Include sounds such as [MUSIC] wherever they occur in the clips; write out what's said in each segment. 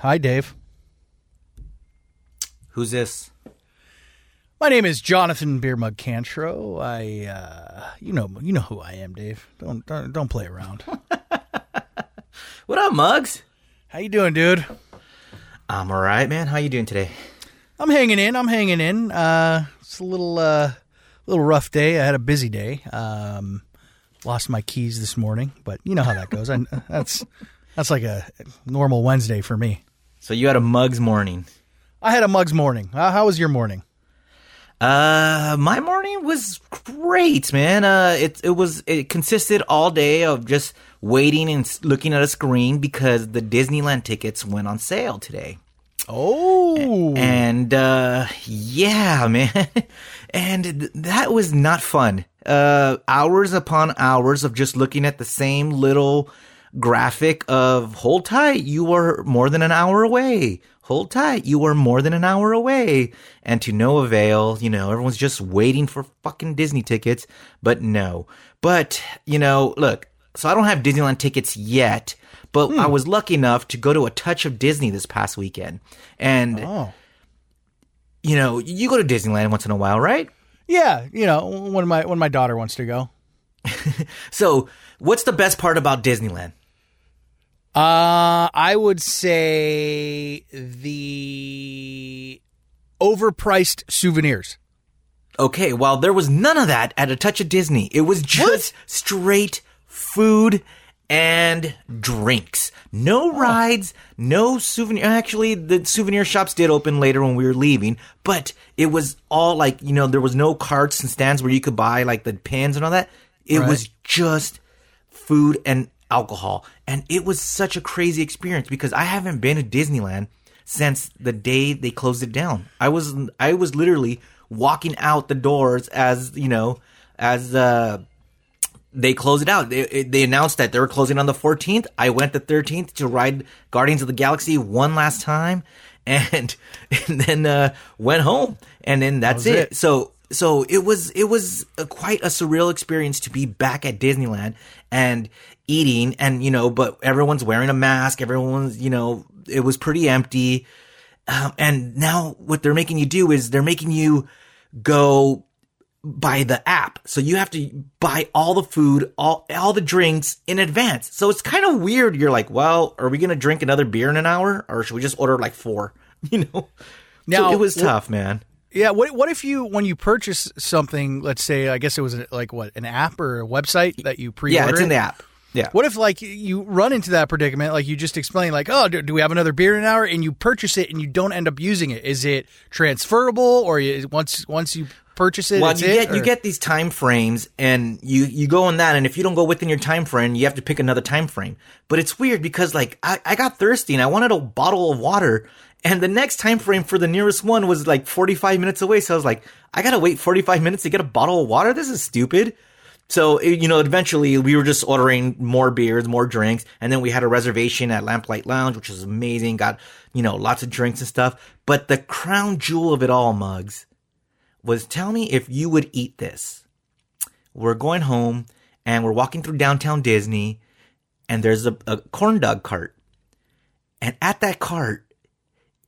Hi, Dave. Who's this? My name is Jonathan Beer Mug Cantro. I, uh, you know, you know who I am, Dave. Don't don't, don't play around. [LAUGHS] What up, Mugs? How you doing, dude? I'm all right, man. How you doing today? I'm hanging in. I'm hanging in. Uh, it's a little, uh, little rough day. I had a busy day. Um, lost my keys this morning, but you know how that goes. I, [LAUGHS] that's that's like a normal Wednesday for me. So you had a Mugs morning. I had a mugs morning. Uh, how was your morning? Uh, my morning was great, man. Uh, it it was it consisted all day of just waiting and looking at a screen because the Disneyland tickets went on sale today. Oh, And uh yeah, [LAUGHS] man. and th- that was not fun. Uh hours upon hours of just looking at the same little graphic of hold tight, you are more than an hour away. Hold tight, you are more than an hour away. And to no avail, you know, everyone's just waiting for fucking Disney tickets, but no. But, you know, look, so I don't have Disneyland tickets yet, but I hmm. was lucky enough to go to a touch of Disney this past weekend. And oh, you know, you go to Disneyland once in a while, right? yeah. You know, when my when my daughter wants to go. [LAUGHS] So, what's the best part about Disneyland? Uh, I would say the overpriced souvenirs. Okay, well, there was none of that at a touch of Disney. It was just straight food and drinks. No rides, no souvenir. Actually, the souvenir shops did open later when we were leaving, but it was all like, you know, there was no carts and stands where you could buy like the pins and all that. It Right. was just food and alcohol. And it was such a crazy experience because I haven't been to Disneyland since the day they closed it down. I was I was literally walking out the doors as, you know, as uh they closed it out. They, they announced that they were closing on the 14th. I went the 13th to ride Guardians of the Galaxy one last time [LAUGHS] and and then uh went home. And then that's was it. it. So so it was it was a, quite a surreal experience to be back at Disneyland and eating and you know but everyone's wearing a mask. Everyone's you know it was pretty empty. Um, and now what they're making you do is they're making you go by the app. So you have to buy all the food all all the drinks in advance. So it's kind of weird. You're like well are we gonna drink another beer in an hour or should we just order like four? [LAUGHS] You know? Now, so it was tough man Yeah. What What if you when you purchase something? Let's say, I guess it was like what an app or a website that you pre. yeah it's in the app yeah What if like you run into that predicament, like you just explained, like, oh, do, do we have another beer in an hour? And you purchase it and you don't end up using it. Is it transferable or you, once once you purchase it, Well, you it, get you get these time frames, and you you go in that, and if you don't go within your time frame, you have to pick another time frame. But it's weird because like I, I got thirsty and I wanted a bottle of water, and the next time frame for the nearest one was like forty five minutes away. So I was like, I gotta wait forty five minutes to get a bottle of water. This is stupid. So you know, eventually we were just ordering more beers, more drinks, and then we had a reservation at Lamplight Lounge, which was amazing. Got you know lots of drinks and stuff. But the crown jewel of it all, mugs was tell me if you would eat this. We're going home and we're walking through downtown Disney and there's a, a corn dog cart. And at that cart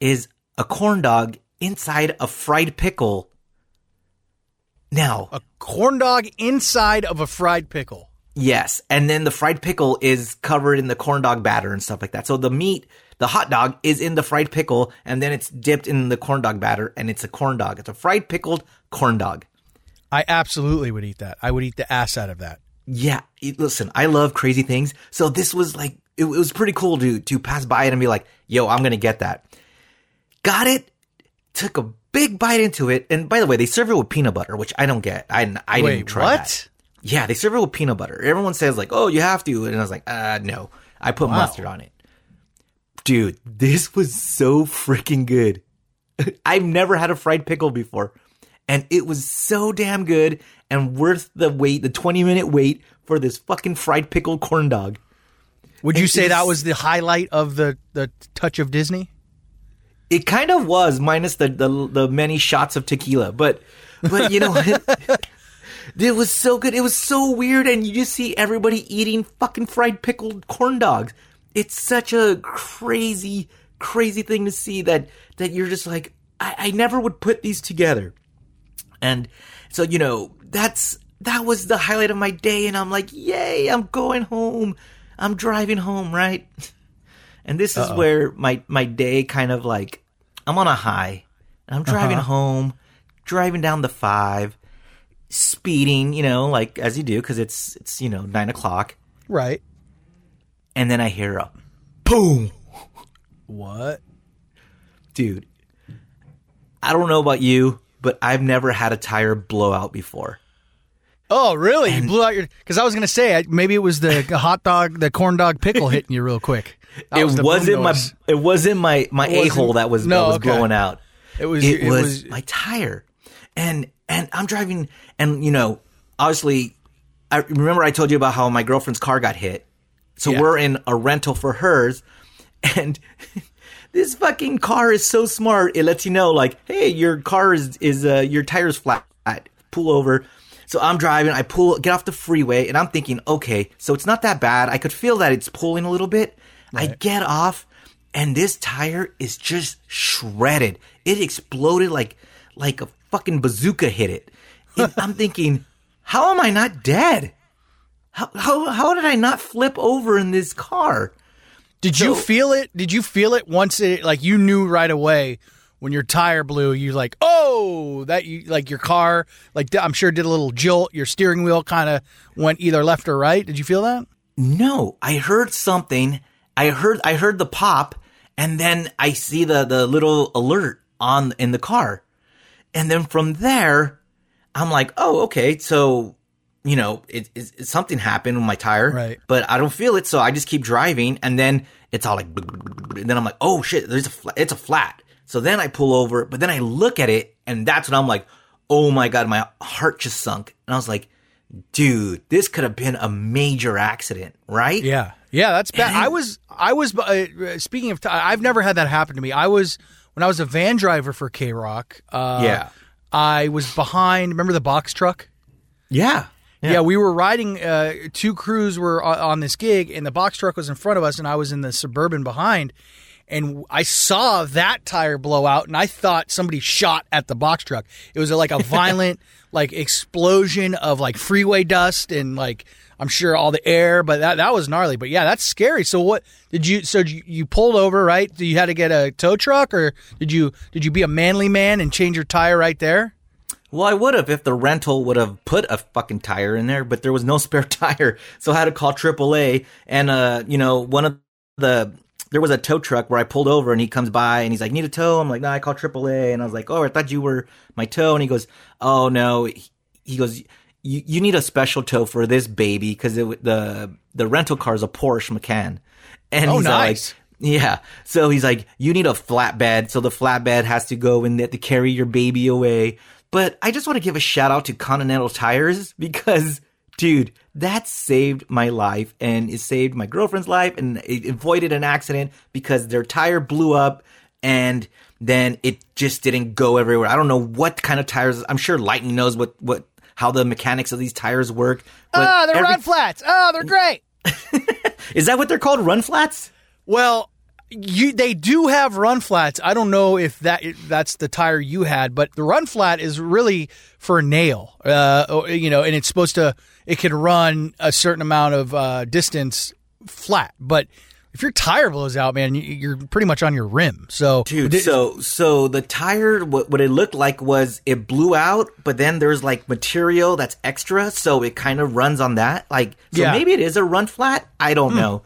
is a corn dog inside a fried pickle. Now, a corn dog inside of a fried pickle. Yes, and then the fried pickle is covered in the corn dog batter and stuff like that. So the meat, the hot dog, is in the fried pickle, and then it's dipped in the corn dog batter, and it's a corn dog. It's a fried pickled corn dog. I absolutely would eat that. I would eat the ass out of that. Yeah, listen, I love crazy things. So this was like, it, it was pretty cool to to pass by it and be like, "Yo, I'm gonna get that." Got it. Took a big bite into it, and by the way, they serve it with peanut butter, which I don't get. I I Wait, didn't try what? that. Yeah, they serve it with peanut butter. Everyone says like, "Oh, you have to," and I was like, "Uh, no." I put Wow. mustard on it. Dude, this was so freaking good. [LAUGHS] I've never had a fried pickle before, and it was so damn good and worth the wait, the twenty minute wait for this fucking fried pickle corn dog. Would you say that was- was the highlight of the the touch of Disney? It kind of was, minus the the, the many shots of tequila, but but you know. [LAUGHS] [LAUGHS] It was so good. It was so weird, and you just see everybody eating fucking fried pickled corn dogs. It's such a crazy, crazy thing to see that that you're just like I, I never would put these together. And so, you know, that's that was the highlight of my day and I'm like, "Yay, I'm going home. I'm driving home, right?" [LAUGHS] And this is Uh-oh. where my my day kind of like I'm on a high. And I'm driving Uh-huh. home, driving down the 5, speeding, you know, like as you do cuz it's it's, you know, 9 o'clock. Right. And then I hear a boom. What? Dude, I don't know about you, but I've never had a tire blowout before. Oh, really? you blew out your. Because I was gonna say maybe it was the [LAUGHS] hot dog, the corn dog pickle hitting you real quick. That it was wasn't my it wasn't my my a hole that was No, that was okay. blowing out. It was. It, It, was, was. my tire, and and I'm driving, and you know, obviously, I remember I told you about how my girlfriend's car got hit. So Yeah. we're in a rental for hers, and [LAUGHS] this fucking car is so smart. It lets you know, like, hey, your car is is uh, your tire's flat. Pull over. So I'm driving. I pull, get off the freeway, and I'm thinking, okay, so it's not that bad. I could feel that it's pulling a little bit. I get off, and this tire is just shredded. It exploded like like a fucking bazooka hit it. And [LAUGHS] I'm thinking, how am I not dead? How, how how did I not flip over in this car? Did you feel it? Did you feel it once it like you knew right away when your tire blew? You like, oh, that you like your car like I'm sure did a little jolt. Your steering wheel kind of went either left or right. Did you feel that? No, I heard something. I heard I heard the pop, and then I see the the little alert on in the car, and then from there, I'm like, oh, okay, so you know, it, it, it- something happened with my tire, Right. But I don't feel it, so I just keep driving, and then it's all like, and then I'm like, oh shit, there's a flat, it's a flat. So then I pull over, but then I look at it, and that's when I'm like, oh my god, my heart just sunk, and I was like, dude, this could have been a major accident, right? Yeah, yeah, that's bad. I was, I was. Uh, speaking of, I've never had that happen to me. I was when I was a van driver for KROQ. Uh, Yeah. I was behind. Remember the box truck? Yeah. Yeah, we were riding. Uh, two crews were on, on this gig, and the box truck was in front of us, and I was in the suburban behind. And I saw that tire blow out, and I thought somebody shot at the box truck. It was like a [LAUGHS] violent, like explosion of like freeway dust and like I'm sure all the air. But that that was gnarly. But yeah, that's scary. So what did you? So you, you pulled over, right? You had to get a tow truck, or did you did you be a manly man and change your tire right there? Well, I would have if the rental would have put a fucking tire in there, but there was no [LAUGHS] spare tire, so I had to call AAA. And uh, you know, one of the there was a tow truck where I pulled over, and he comes by and he's like, "Need a tow?" I'm like, "No, I called AAA." And I was like, "Oh, I thought you were my tow." And he goes, "Oh no," he, goes. You, you need a special tow for this baby because the the rental car is a Porsche Macan, and Oh, he's nice. like, yeah. So he's like, you need a flatbed. So the flatbed has to go in there to carry your baby away. But I just want to give a shout out to Continental Tires [LAUGHS] because, dude, that saved my life and it saved my girlfriend's life and it avoided an accident because their tire blew up and then it just didn't go everywhere. I don't know what kind of tires. I'm sure Lightning knows what, what, how the mechanics of these tires work. But Oh, they're every- run flats. Oh, they're great. [LAUGHS] Is that what they're called? Run flats? Well, you they do have run flats. I don't know if that if that's the tire you had, but the run flat is really for a nail. Uh, you know, and it's supposed to it can run a certain amount of uh, distance flat. But if your tire blows out, man, you, you're pretty much on your rim. So, Dude, Did- so so the tire, what, what it looked like was it blew out, but then there's like material that's extra, so it kind of runs on that. Like, so Yeah. maybe it is a run flat. I don't know,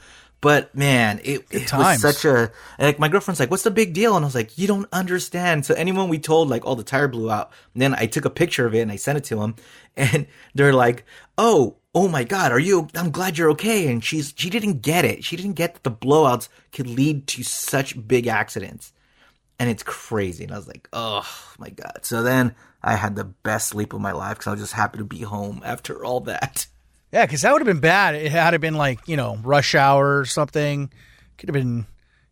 but man, it, it was such a like. My girlfriend's like, "What's the big deal?" And I was like, "You don't understand." So anyone we told like, "Oh, the tire blew out," and then I took a picture of it and I sent it to them, [LAUGHS] and they're like, "Oh." Oh my God! Are you? I'm glad you're okay. And she's she didn't get it. She didn't get that the blowouts could lead to such big accidents and it's crazy. And I was like, oh my god. So then I had the best sleep of my life because I was just happy to be home after all that. [LAUGHS] yeah, because that would have been bad. It had it been like you know rush hour or something. Could have been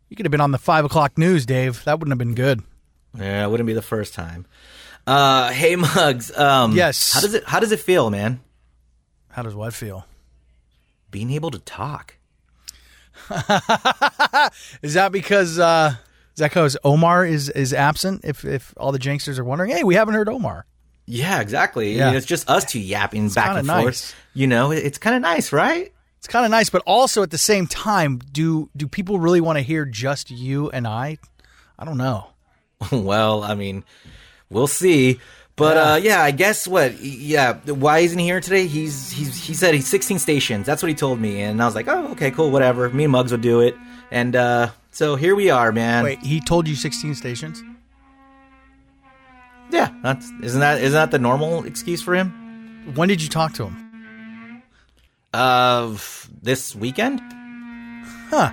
you could have been on the five o'clock news, Dave. That wouldn't have been good. Yeah, it wouldn't be the first time. Uh, hey [LAUGHS] Mugs. Um, Yes. How does it How does it feel, man? How does what feel? Being able to talk. [LAUGHS] Is that because uh, Is that because Omar is is absent? If if all the Janksters are wondering, hey, we haven't heard Omar. Yeah, exactly. Yeah. It's just us two yapping back and nice. forth. You know, it's kind of nice, right? It's kind of nice, but also at the same time, do do people really want to hear just you and I? I don't know. [LAUGHS] well, I mean, we'll see. But Yeah. uh, yeah, I guess what? Yeah, why isn't he here today? He's he's he said he's 16 stations. That's what he told me, and I was like, oh, okay, cool, whatever. Me and Muggs will do it, and uh, so here we are, man. Wait, he told you 16 stations? Yeah, that's isn't that isn't that the normal excuse for him? When did you talk to him? Uh, this weekend? Huh.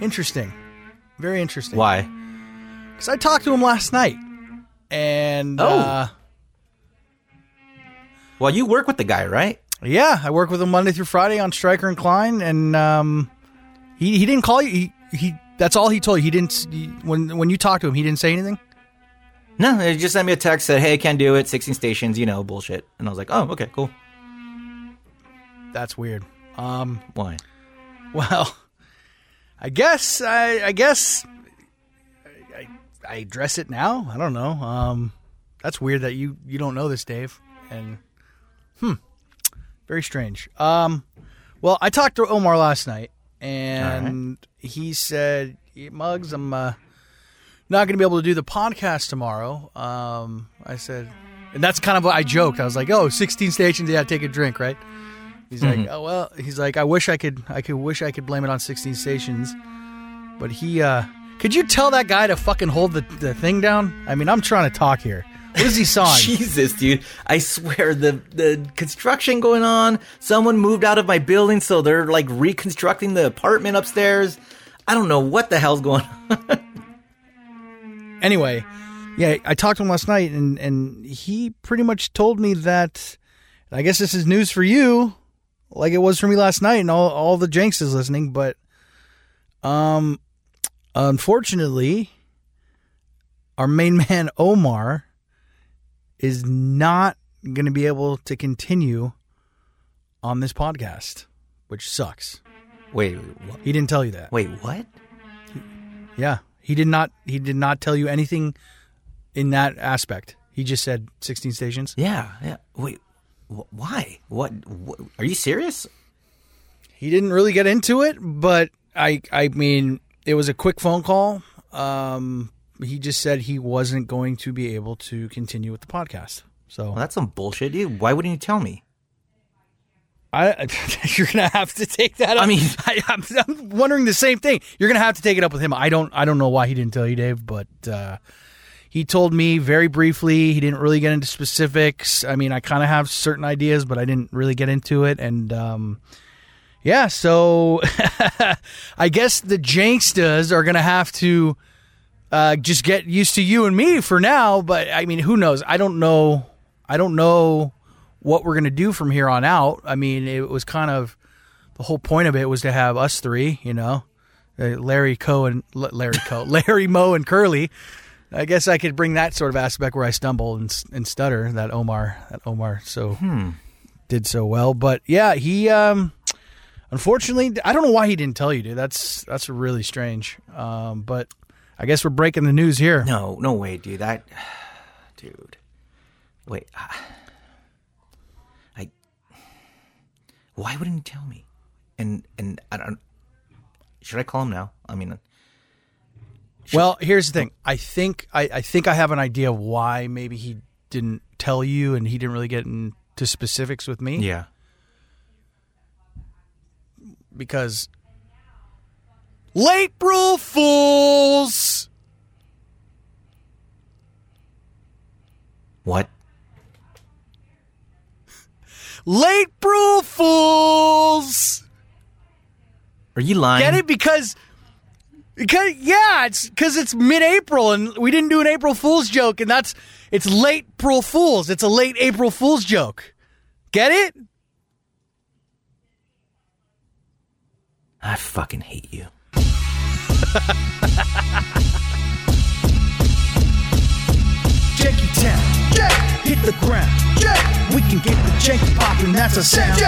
Interesting. Very interesting. Why? Because I talked to him last night, and Oh. uh, Well, you work with the guy, right? yeah, I work with him Monday through Friday on Stryker and Klein, and um, he he didn't call you. He, he that's all he told you. He didn't he, when when you talked to him. He didn't say anything. No, he just sent me a text said, "Hey, can't do it. 16 stations, you know, bullshit." And I was like, "Oh, okay, cool." That's weird. Um, Why? Well, I guess I, I guess I, I, I address it now. I don't know. Um, that's weird that you you don't know this, Dave. And hmm, very strange. Um, well, I talked to Omar last night, and he said, "Muggs, I'm uh, not going to be able to do the podcast tomorrow." Um, I said, and that's kind of what I joked. I was like, "Oh, 16 stations, yeah, take a drink, right?" He's like, oh well. He's like, I wish I could. I could wish I could blame it on 16 stations, but he. uh Could you tell that guy to fucking hold the, the thing down? I mean, I'm trying to talk here. What is he [LAUGHS] sawing? Jesus, dude! I swear the the construction going on. Someone moved out of my building, so they're like reconstructing the apartment upstairs. I don't know what the hell's going [LAUGHS] on. Anyway, yeah, I talked to him last night, and and he pretty much told me that. I guess this is news for you, like it was for me last night, and all all the Janks is listening. But, um, unfortunately, our main [LAUGHS] man Omar is not going to be able to continue on this podcast, which sucks. Wait, wh- He didn't tell you that. wait, what? Yeah, he did not. He did not tell you anything in that aspect. He just said 16 stations. Yeah, yeah. Wait, wh- why? What, what? Are you serious? He didn't really get into it, but I I mean, it was a quick phone call. Um he just said he wasn't going to be able to continue with the podcast. So Well, that's some bullshit, dude. Why wouldn't you tell me? I [LAUGHS] you're gonna have to take that. Up. I mean- [LAUGHS] I, I'm, I'm wondering the same thing. You're gonna have to take it up with him. I don't I don't know why he didn't tell you, Dave, but uh, he told me very briefly. He didn't really get into specifics. I mean, I kind of have certain ideas, but I didn't really get into it. And um, yeah, so [LAUGHS] I guess the Janksters are gonna have to uh, just get used to you and me for now. But I mean, who knows? I don't know. I don't know what we're gonna do from here on out. I mean, it was kind of the whole point of it was to have us three, you know, uh, Larry Coe and L- Larry Coe, [LAUGHS] Larry Moe and Curly. I guess I could bring that sort of aspect where I stumble and, and stutter that Omar that Omar so did so well. But yeah, he um unfortunately I don't know why he didn't tell you, dude. That's that's really strange. Um, but I guess we're breaking the news here. No, no way, dude. That, [SIGHS] dude. Wait, I. Why wouldn't he tell me? And and I don't. Should I call him now? I mean, uh, Well, here's the thing. I think I, I think I have an idea of why maybe he didn't tell you and he didn't really get into specifics with me. yeah. because late April Fools. What? Late April Fools. Are you lying? Get it? Because, because yeah, it's because it's mid-April and we didn't do an April Fool's joke, and that's it's late April Fools. It's a late April Fool's joke. Get it? I fucking hate you. Janky Town. Hit the ground. We can get the janky poppin', that's a sound.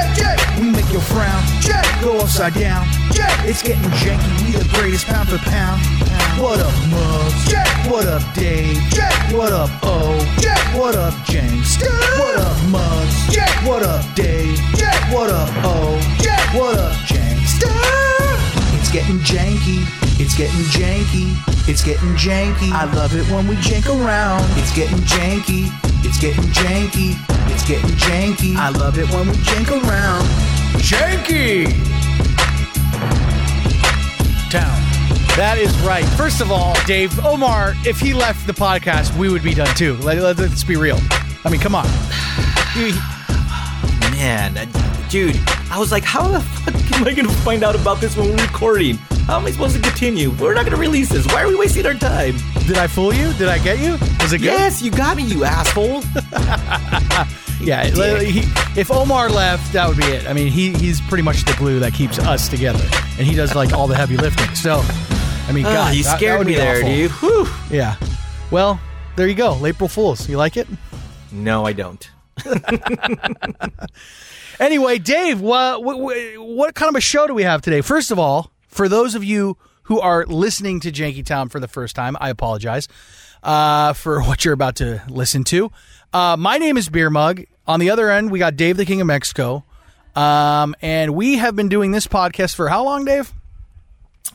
We make your frown. Go upside down. It's getting janky, we the greatest pound for pound. What up, mug? What up, Dave? Jack. What up, O? Jack. What up, James? What up? Jack. What up, Dave? Jack. What up, O? Jack. What up, James? It's getting janky. It's getting janky. It's getting janky. I love it when we jank around. It's getting janky. It's getting janky. It's getting janky. I love it when we jank around. Janky town. That is right. First of all, Dave Omar, if he left the podcast, we would be done too. Let, let, us be real. I mean, come on. [SIGHS] Man, dude, I was like, how the fuck am I gonna find out about this when we're recording? How am I supposed to continue? We're not gonna release this. Why are we wasting our time? Did I fool you? Did I get you? Was it good? Yes, you got me, you asshole. [LAUGHS] Yeah. He- if Omar left, that would be it. I mean, he he's pretty much the glue that keeps us together, and he does like all the heavy lifting. So, I mean, Ah, God, you that- that scared would me be there, awful. dude. Whew. Yeah. Well, there you go. April Fools. You like it? No, I don't. [LAUGHS] Anyway, Dave, what, what what kind of a show do we have today? First of all, for those of you who are listening to Janky Town for the first time, I apologize uh, for [LAUGHS] what you're about to listen to. Uh, my name is Beer Mug. On the other end, we got Dave, the King of Mexico, um, and we have been doing this podcast for how long, Dave?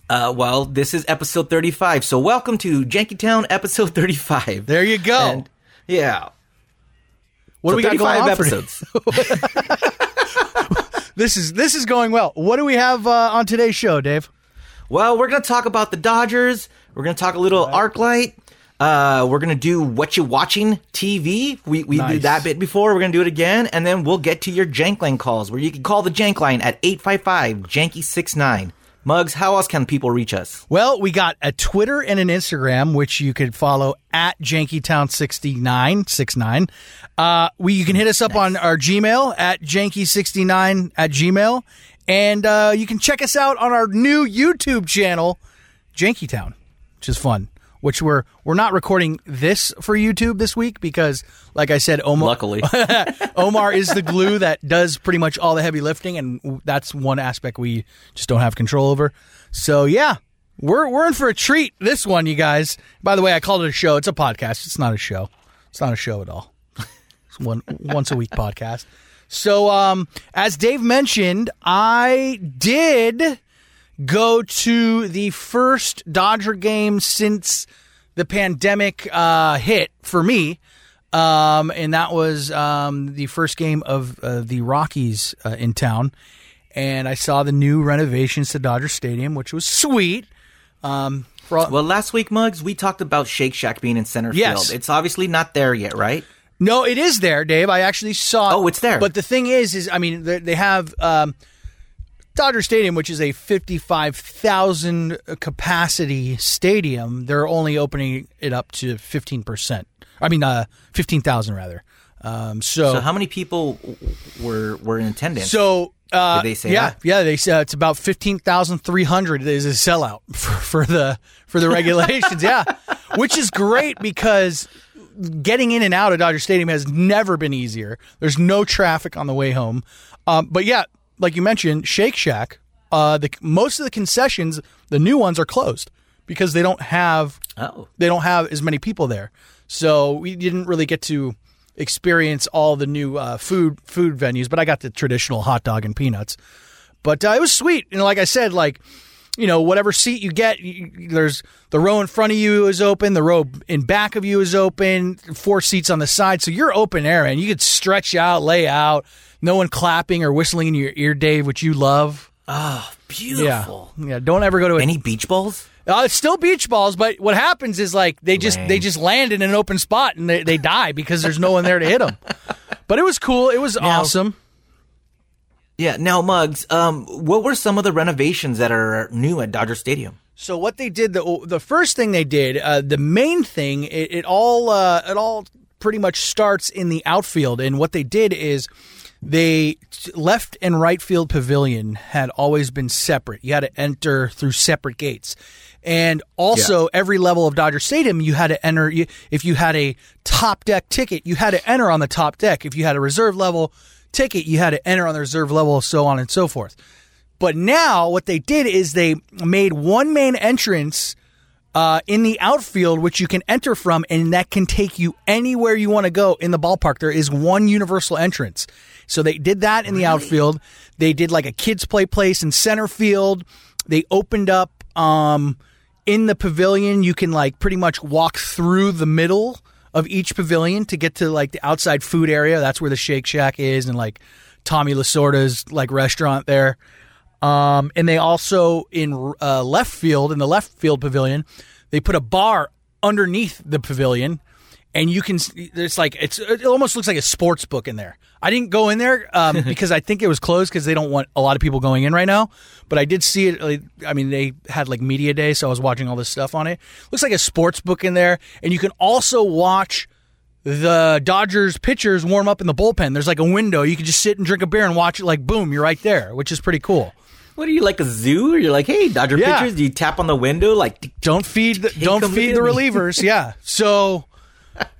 Uh, well, this is episode 35, so welcome to Jankytown episode 35. There you go. And yeah, what so do we got going 35 on for episodes. [LAUGHS] This is this is going well. What do we have uh, on today's show, Dave? Well, we're gonna talk about the Dodgers. We're gonna talk a little ArcLight. Uh, we're gonna do what you watching TV. We we Nice. did that bit before. We're gonna do it again, and then we'll get to your jank line calls, where you can call the jank line at eight five five janky six nine. Mugs, how else can people reach us? Well, we got a Twitter and an Instagram, which you could follow at JankyTown69, 69. Uh, we, you can hit us up on our Gmail at Janky69 at Gmail. And uh, you can check us out on our new YouTube channel, Jankytown, which is fun. Which we're we're not recording this for YouTube this week because, like I said, Omar Luckily, [LAUGHS] Omar is the glue that does pretty much all the heavy lifting, and that's one aspect we just don't have control over. So yeah, we're we're in for a treat this one, you guys. By the way, I called it a show. It's a podcast. It's not a show. It's not a show at all. [LAUGHS] It's one once a week [LAUGHS] podcast. So um, as Dave mentioned, I did go to the first Dodger game since the pandemic uh, hit for me. Um, and that was um, the first game of uh, the Rockies uh, in town. And I saw the new renovations to Dodger Stadium, which was sweet. Um, all, well, last week, Mugs, we talked about Shake Shack being in center Yes. field. It's obviously not there yet, right? No, it is there, Dave. I actually saw. Oh, it's there. But the thing is, is I mean, they, they have um, Dodger Stadium, which is a fifty-five thousand capacity stadium. They're only opening it up to fifteen percent. I mean, uh, fifteen thousand rather. Um, so, So, how many people were were in attendance? so uh, Did they say yeah, that? yeah, they said it's about fifteen thousand three hundred is a sellout [LAUGHS] for, for the for the regulations. yeah, which is great because getting in and out of Dodger Stadium has never been easier. There's no traffic on the way home. Um, but yeah, like you mentioned, Shake Shack, uh, the most of the concessions, the new ones are closed because they don't have oh, they don't have as many people there. So we didn't really get to experience all the new uh, food food venues, but I got the traditional hot dog and peanuts. But uh, it was sweet, and like I said, like you know, whatever seat you get, you, there's the row in front of you is open, the row in back of you is open, four seats on the side, so you're open air, and you could stretch out, lay out, no one clapping or whistling in your ear, Dave, which you love. oh, Yeah, beautiful. yeah. Don't ever go to a Any beach balls? uh, it's still beach balls, but what happens is like they just Lame. they just land in an open spot and they, they die because there's no one there to hit them. But it was cool. It was awesome. Yeah. Now, Mugs, um, what were some of the renovations that are new at Dodger Stadium? So what they did the the first thing they did, uh, the main thing, it, it all uh, it all pretty much starts in the outfield. And what they did is they left and right field pavilion had always been separate. You had to enter through separate gates. And also, every level of Dodger Stadium, you had to enter. If you had a top deck ticket, you had to enter on the top deck. If you had a reserve level ticket, you had to enter on the reserve level, so on and so forth. But now what they did is they made one main entrance uh, in the outfield, which you can enter from, and that can take you anywhere you want to go in the ballpark. There is one universal entrance. So they did that in the outfield. They did like a kids play place in center field. They opened up um, in the pavilion. You can like pretty much walk through the middle of each pavilion to get to like the outside food area. That's where the Shake Shack is, and like Tommy Lasorda's like restaurant there. Um, and they also in uh, left field in the left field pavilion, they put a bar underneath the pavilion, and you can. It's like it's it almost looks like a sports book in there. I didn't go in there um, [LAUGHS] because I think it was closed because they don't want a lot of people going in right now. But I did see it. like, I mean, they had like media day, so I was watching all this stuff on it. Looks like a sports book in there, and you can also watch the Dodgers pitchers warm up in the bullpen. There's like a window. You can just sit and drink a beer and watch it. Like boom, you're right there, which is pretty cool. What are you like a zoo? You're like, hey, Dodger Yeah. pitchers. Do you tap on the window like? Don't feed the, don't feed the relievers. Yeah. [LAUGHS] So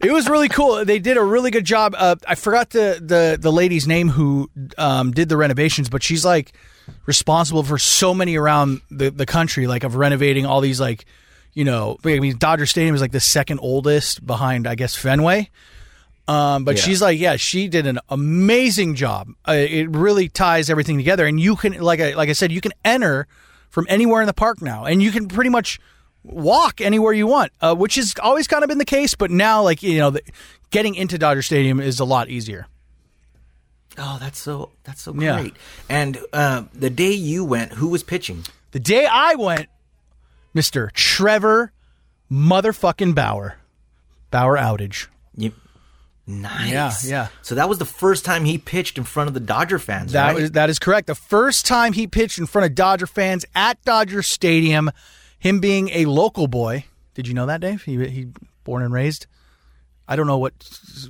it was really cool. They did a really good job. Uh, I forgot the the the lady's name who um, did the renovations, but she's like responsible for so many around the the country, like of renovating all these like you know. I mean, Dodger Stadium is like the second oldest behind, I guess, Fenway. Um, but Yeah. she's like, yeah, she did an amazing job. Uh, it really ties everything together, and you can, like, I, like I said, you can enter from anywhere in the park now, and you can pretty much walk anywhere you want, uh, which has always kind of been the case. But now, like, you know, the, getting into Dodger Stadium is a lot easier. Oh, that's so that's so Yeah. great. And uh, the day you went, who was pitching? The day I went, Mister Trevor motherfucking Bauer, Bauer outage. You, nice. Yeah, yeah. So that was the first time he pitched in front of the Dodger fans. That right? was- that is correct. The first time he pitched in front of Dodger fans at Dodger Stadium, him being a local boy. Did you know that, Dave? He he born and raised. I don't know what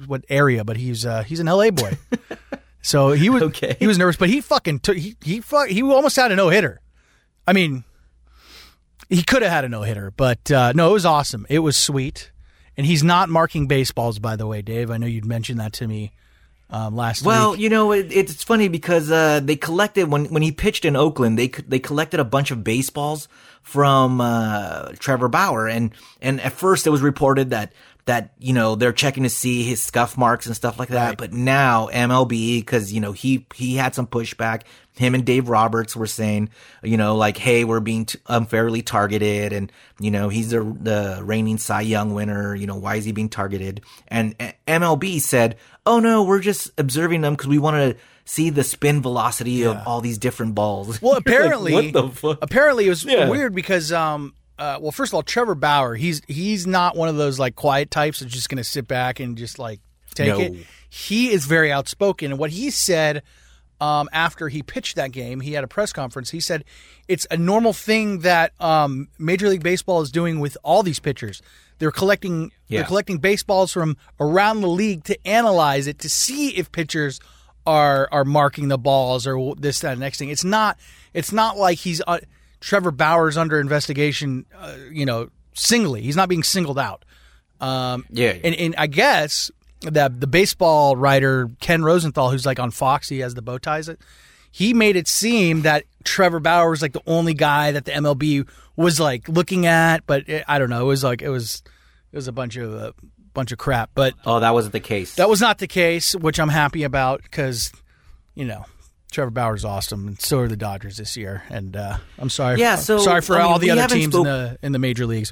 what area, but he's uh, he's an LA boy. [LAUGHS] so he was Okay. he was nervous, but he fucking took he he fuck, he almost had a no hitter. I mean, he could have had a no hitter, but uh, no, it was awesome. It was sweet, and he's not marking baseballs, by the way, Dave. I know you'd mentioned that to me um, last Well, week. you know, it, it's funny because uh, they collected when when he pitched in Oakland, they they collected a bunch of baseballs from uh, Trevor Bauer, and and at first it was reported that that you know they're checking to see his scuff marks and stuff like that, but now MLB because you know he he had some pushback. Him and Dave Roberts were saying, you know, like, hey, we're being t- unfairly targeted, and you know he's the the reigning Cy Young winner. You know, why is he being targeted? And MLB said, oh no, we're just observing them because we want to see the spin velocity of all these different balls. Well, [LAUGHS] You're like, apparently, what the fuck? apparently it was Yeah. weird because, um, uh, well, first of all, Trevor Bauer, he's he's not one of those like quiet types that's just going to sit back and just like take No. it. He is very outspoken, and what he said um, after he pitched that game, he had a press conference. He said it's a normal thing that um, Major League Baseball is doing with all these pitchers. They're collecting Yeah. they're collecting baseballs from around the league to analyze it to see if pitchers are are marking the balls or this that next thing. It's not it's not like he's uh, Trevor Bauer's under investigation. Uh, you know, singly, he's not being singled out. Um, Yeah. and, and I guess that the baseball writer Ken Rosenthal, who's like on Fox, he has the bow ties. It he made it seem that Trevor Bauer was like the only guy that the MLB was like looking at, but it, I don't know. It was like it was it was a bunch of a bunch of crap, but oh, that wasn't the case. that was not the case, which I'm happy about because you know. Trevor Bauer's awesome, and so are the Dodgers this year. And uh, I'm sorry, Yeah, so, sorry for I mean, all the other teams spoke- in the in the major leagues.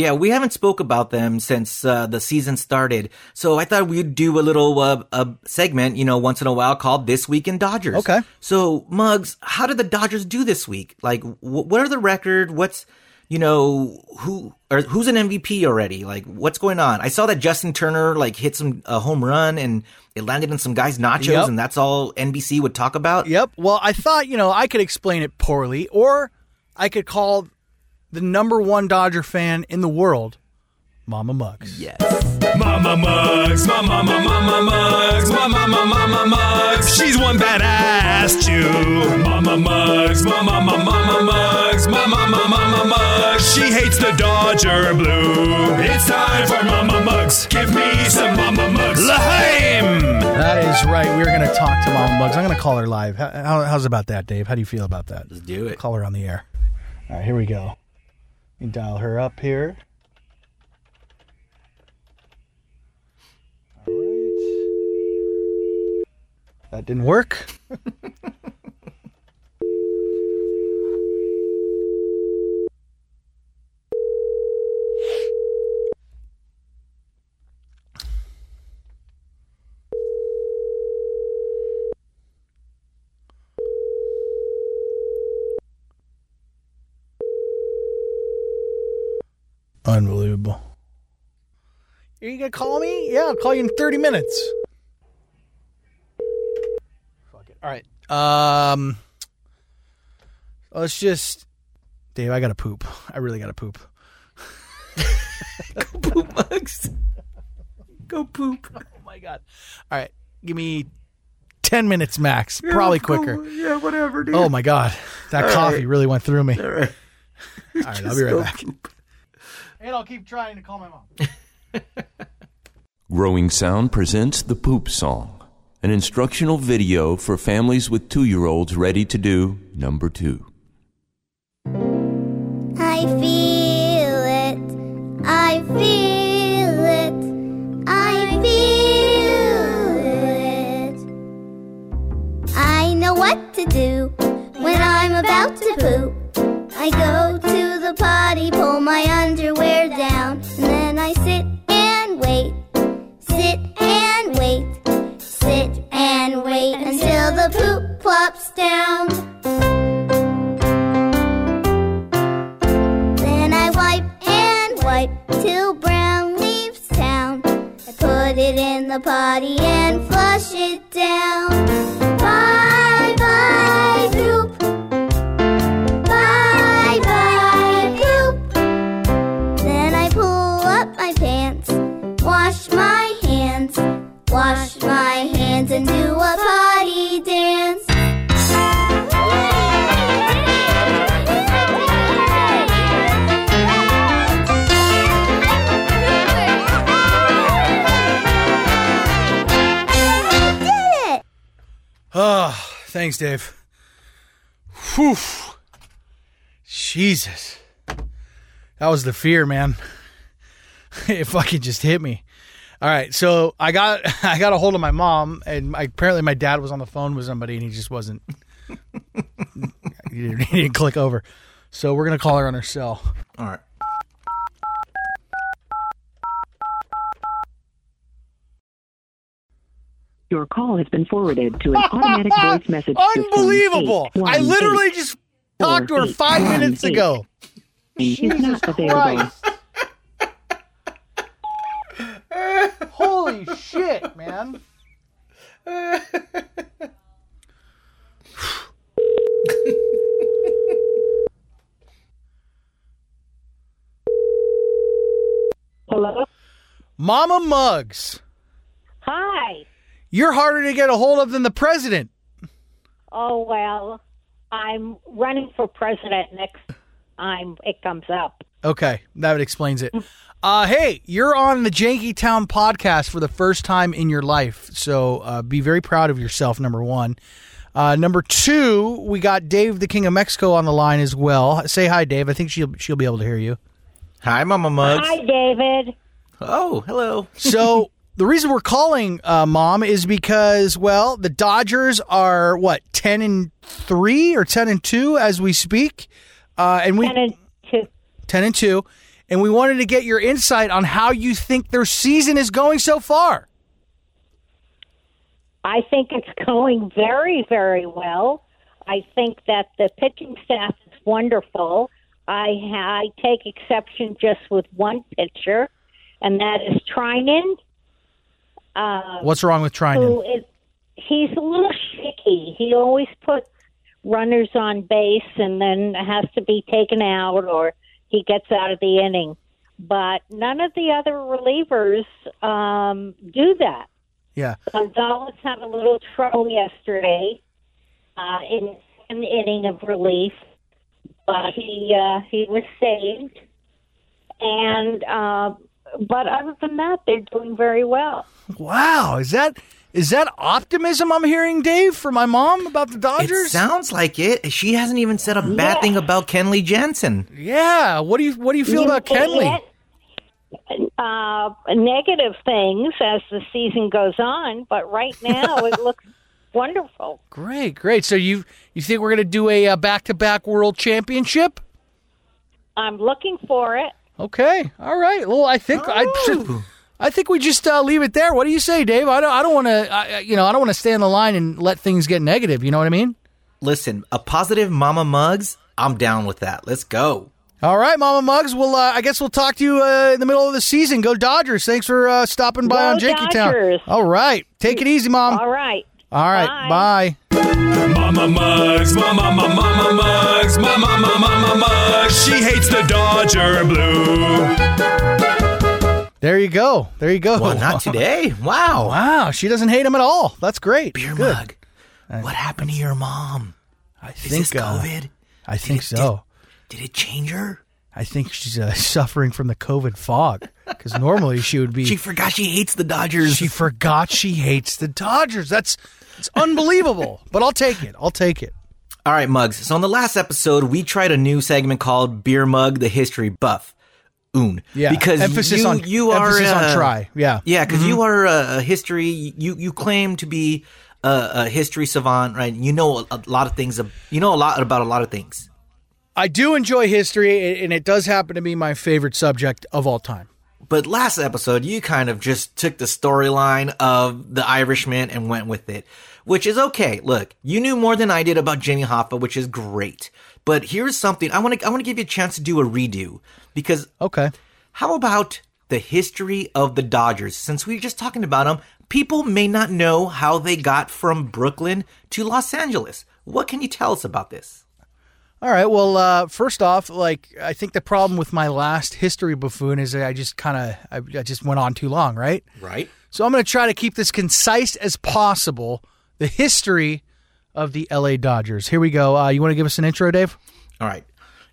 Yeah, we haven't spoke about them since uh, the season started. So I thought we'd do a little uh, a segment, you know, once in a while called This Week in Dodgers. Okay. So, Mugs, how did the Dodgers do this week? Like, wh- what are the record? What's, you know, who or who's an MVP already? Like, what's going on? I saw that Justin Turner like hit some a home run and it landed in some guy's nachos, Yep. and that's all NBC would talk about. Yep. Well, I thought, you know, I could explain it poorly, or I could call the number one Dodger fan in the world Mama Mugs. Yes. Mama Mugs, Mama Mama Mama Mugs, Mama Mama Mama Mugs. She's one badass Jew. Mama Mugs, Mama Mama Mama Mugs, Mama Mama Mama Mugs. She hates the Dodger blue. It's time for Mama Mugs. Give me some Mama Mugs. Lahaim! That is right. We're going to talk to Mama Mugs. I'm going to call her live. How, how, how's about that, Dave? How do you feel about that? Let's do it. Call her on the air. All right, here we go. You dial her up here. All right. That didn't work. [LAUGHS] Unbelievable. Are you gonna call me? Yeah, I'll call you in thirty minutes. Fuck it. All right. Um. Let's just, Dave. I gotta poop. I really gotta poop. [LAUGHS] Go Poop mugs. Go poop. [LAUGHS] Oh my god. All right. Give me ten minutes max. Probably quicker. Yeah, whatever, dude. Oh my god. That All coffee right. really went through me. All right. All right. I'll be right back. poop. And I'll keep trying to call my mom. [LAUGHS] Growing Sound presents the Poop Song, an instructional video for families with two year olds ready to do number two. I feel plops down. Then I wipe and wipe till brown leaves town. I put it in the potty and flush it down. Bye bye poop. Bye bye poop. Then I pull up my pants, wash my hands, wash my hands and do a Oh, thanks, Dave. Whew. Jesus. That was the fear, man. [LAUGHS] it fucking just hit me. All right, so I got [LAUGHS] I got a hold of my mom, and apparently my dad was on the phone with somebody, and he just wasn't. [LAUGHS] he, didn't, he didn't click over, so we're gonna call her on her cell. All right. Your call has been forwarded to an automatic voice [LAUGHS] message system. Unbelievable! I 818 literally just talked to her five minutes ago. is not Jesus available. Christ. Holy shit, man. Hello? Mama Mugs. Hi. You're harder to get a hold of than the president. Oh, well, I'm running for president next time it comes up. Okay, that explains it. Uh, hey, you're on the Janky Town podcast for the first time in your life, so uh, be very proud of yourself. Number one. Uh, number two, we got Dave, the King of Mexico, on the line as well. Say hi, Dave. I think she'll she'll be able to hear you. Hi, Mama Mugs. Hi, David. Oh, hello. So [LAUGHS] the reason we're calling uh, mom is because well, the Dodgers are what ten and three or ten and two as we speak, uh, and we 10 and 2. 10 and 2 and we wanted to get your insight on how you think their season is going so far I think it's going very, very well. I think that the pitching staff is wonderful. I, I take exception just with one pitcher, and that is Treinen. Uh, what's wrong with Treinen? is he's a little shaky. He always puts runners on base and then has to be taken out or he gets out of the inning. But none of the other relievers um, do that. yeah Gonzalez had a little trouble yesterday uh, in an inning of relief, but he uh, he was saved. And uh, but other than that, they're doing very well. Wow is that Is that optimism I'm hearing, Dave, for my mom about the It Dodgers? sounds like it. She hasn't even said a bad Yeah. thing about Kenley Jansen. yeah. What do you What do you feel You about Kenley? get, Uh, negative things as the season goes on, but right now it [LAUGHS] looks wonderful. Great, great. So you you think we're gonna do a back to back World Championship? I'm looking for it. Okay, all right. Well, I think I. Oh. I [LAUGHS] think we just uh, leave it there. What do you say, Dave? I don't. I don't want to. You know, I don't want to stay on the line and let things get negative. You know what I mean? Listen, a positive Mama Mugs, I'm down with that. Let's go. All right, Mama Mugs. Well, uh, I guess we'll talk to you uh, in the middle of the season. Go Dodgers! Thanks for uh, stopping by Go on Janky Town. Dodgers. All right, take it easy, Mom. All right. All right, Bye. bye. Mama Mugs, Mama Mama Mama Mugs, Mama Mama Mama Mugs. She hates the Dodger blue. There you go. There you go. Well, not [LAUGHS] today. Wow. Wow, she doesn't hate him at all. That's great. Beer Good. mug. What happened to your mom? I Is think this uh, COVID? I think it- so. Did it change her? I think she's uh, [LAUGHS] suffering from the COVID fog because normally she would be. She forgot she hates the Dodgers. She forgot she hates the Dodgers. That's it's unbelievable. [LAUGHS] but I'll take it. I'll take it. All right, Mugs. So on the last episode, we tried a new segment called Beer Mug: The History Buff. Un. Yeah. Because emphasis you, on you are emphasis on uh, try. Yeah. Yeah, because you are a, a history. You you claim to be a, a history savant, right? You know a, a lot of things. You know a lot about a lot of things. I do enjoy history, and it does happen to be my favorite subject of all time. But last episode, you kind of just took the storyline of the Irishman and went with it, which is okay. Look, you knew more than I did about Jimmy Hoffa, which is great. But here's something I want to I want to give you a chance to do a redo because Okay. how about the history of the Dodgers? Since we were just talking about them, people may not know how they got from Brooklyn to Los Angeles. What can you tell us about this? All right. Well, uh, first off, like I think the problem with my last history buffoon is I just kind of I, I just went on too long, right? Right? So I'm going to try to keep this concise as possible. The history of the LA Dodgers. Here we go. Uh, you want to give us an intro, Dave? All right.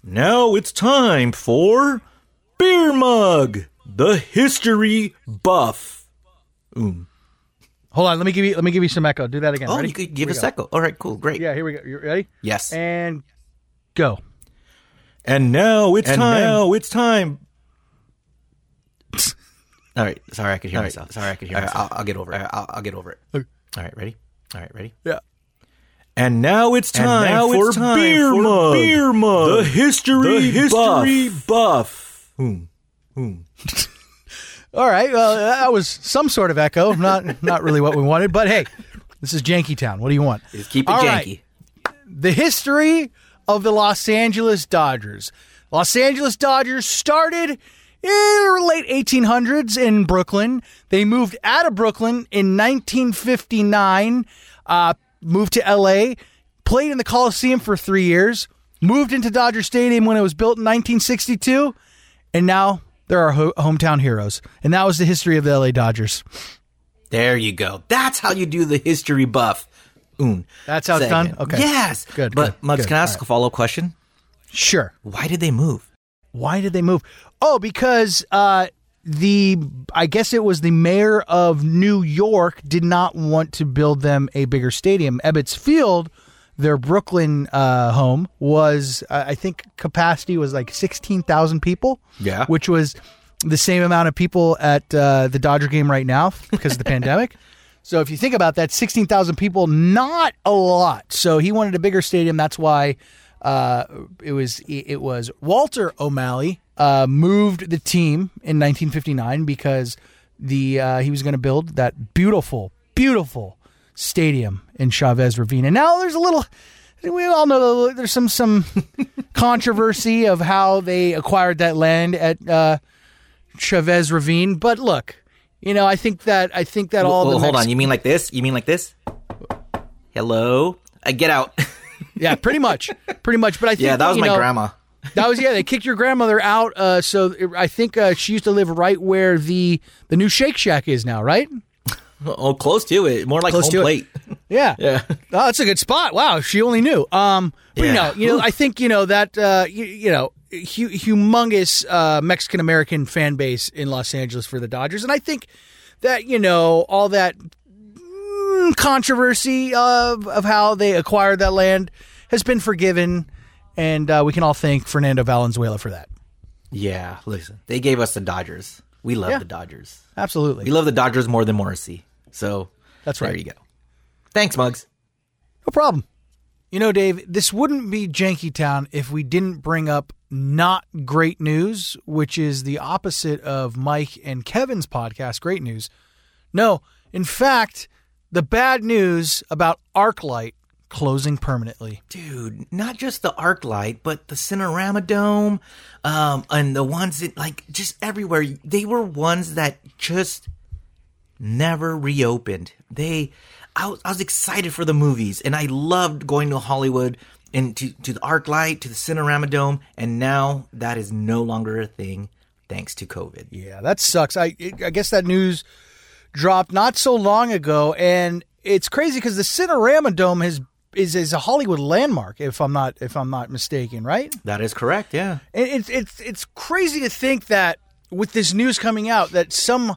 Now it's time for Beer Mug, the history buff. Hold on. Let me give you. Let me give you some echo. Do that again. Oh, Ready? you could give Here we us echo. All right, cool, great. Yeah. Here we go. You ready? Yes. And go. And now it's And time. now it's time. [LAUGHS] All right. Sorry, I could hear myself. Sorry, I could hear myself. I'll, I'll get over it. I'll, I'll get over it. Okay. All right, ready? All right, ready? Yeah. And now it's time now for it's time beer for mug. Beer Mug. The history, The history buff. [LAUGHS] All right. Well, that was some sort of echo. Not not really what we wanted, but hey, this is Janky Town. What do you want? Just keep it All right. janky. the history of the Los Angeles Dodgers. Los Angeles Dodgers started in the late 1800s in Brooklyn. They moved out of Brooklyn in 1959, uh, moved to LA, played in the Coliseum for three years, moved into Dodger Stadium when it was built in 1962, and now they're our ho- hometown heroes. And that was the history of the LA Dodgers. There you go. That's how you do the history buff. Un. That's how it's done? Okay. Yes. Good, But good, good. can I ask right. a follow up question? Sure. Why did they move? Why did they move? Oh, because uh, the I guess it was the mayor of New York did not want to build them a bigger stadium. Ebbets Field, their Brooklyn uh, home, was uh, I think capacity was like sixteen thousand people. Yeah. which was the same amount of people at uh, the Dodger game right now because of the [LAUGHS] pandemic. So if you think about that, sixteen thousand people, not a lot. So he wanted a bigger stadium. That's why uh, it was it was Walter O'Malley uh, moved the team in 1959 because the uh, he was going to build that beautiful, beautiful stadium in Chavez Ravine. And now there's a little. We all know there's some some [LAUGHS] controversy of how they acquired that land at uh, Chavez Ravine. But look, you know, I think that I think that all well, the hold Mex- on. You mean like this? You mean like this? Hello? Uh, get out. yeah, pretty much, [LAUGHS] pretty much. But I think yeah, that was you my know, grandma. That was yeah. They kicked your grandmother out. Uh, so it- I think uh, she used to live right where the the new Shake Shack is now, right? Oh, close to it. More like Close home to it. plate. [LAUGHS] Yeah, Yeah. Oh, that's a good spot. Wow, she only knew. Um, but you know, you know, I think you know that uh, you, you know, hu- humongous uh, Mexican American fan base in Los Angeles for the Dodgers, and I think that you know all that some controversy of of how they acquired that land has been forgiven, and uh, we can all thank Fernando Valenzuela for that. Yeah, listen, they gave us the Dodgers. We love Yeah. the Dodgers. Absolutely, We love the Dodgers more than Morrissey. So that's right. there you go. Thanks, Mugs. No problem. You know, Dave, this wouldn't be Janky Town if we didn't bring up not great news, which is the opposite of Mike and Kevin's podcast, Great News. No, in fact, the bad news about ArcLight closing permanently. dude, not just the ArcLight, but the Cinerama Dome, um, and the ones that like just everywhere. They were ones that just never reopened. They, I was, I was excited for the movies, and I loved going to Hollywood and to to the ArcLight, to the Cinerama Dome, and now that is no longer a thing thanks to COVID. Yeah, that sucks. I I guess that news dropped not so long ago, and it's crazy because the Cinerama Dome has is is a Hollywood landmark, if I'm not if I'm not mistaken, right? That is correct. Yeah. And it's it's it's crazy to think that with this news coming out that some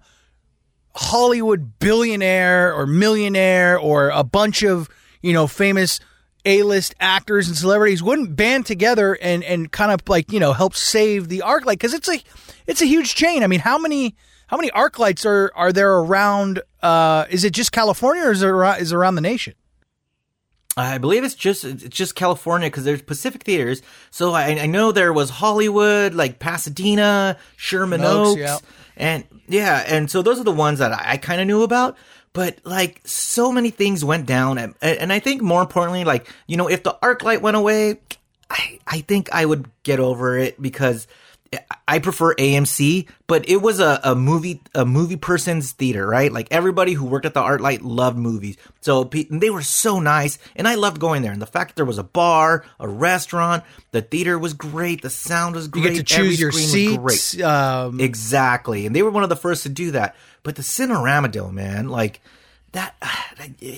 Hollywood billionaire or millionaire or a bunch of you know famous A-list actors and celebrities wouldn't band together and and kind of like you know help save the ArcLight because it's a it's a huge chain. I mean, how many how many ArcLights are are there around? Uh, is it just California or is it around, is it around the nation? I believe it's just it's just California because there's Pacific theaters. So I, I know there was Hollywood, like Pasadena, Sherman Oaks, Oaks, yeah. and yeah, and so those are the ones that I, I kind of knew about. But like so many things went down, and, and I think more importantly, like you know, if the ArcLight went away, I I think I would get over it because I prefer AMC, but it was a, a movie a movie person's theater, right? Like everybody who worked at the ArcLight loved movies, so they were so nice, and I loved going there. And the fact that there was a bar, a restaurant, the theater was great, the sound was You great, get to every choose your screen was seats. great. Um, Exactly, and they were one of the first to do that. But the Cinerama Dome, man, like that. [SIGHS]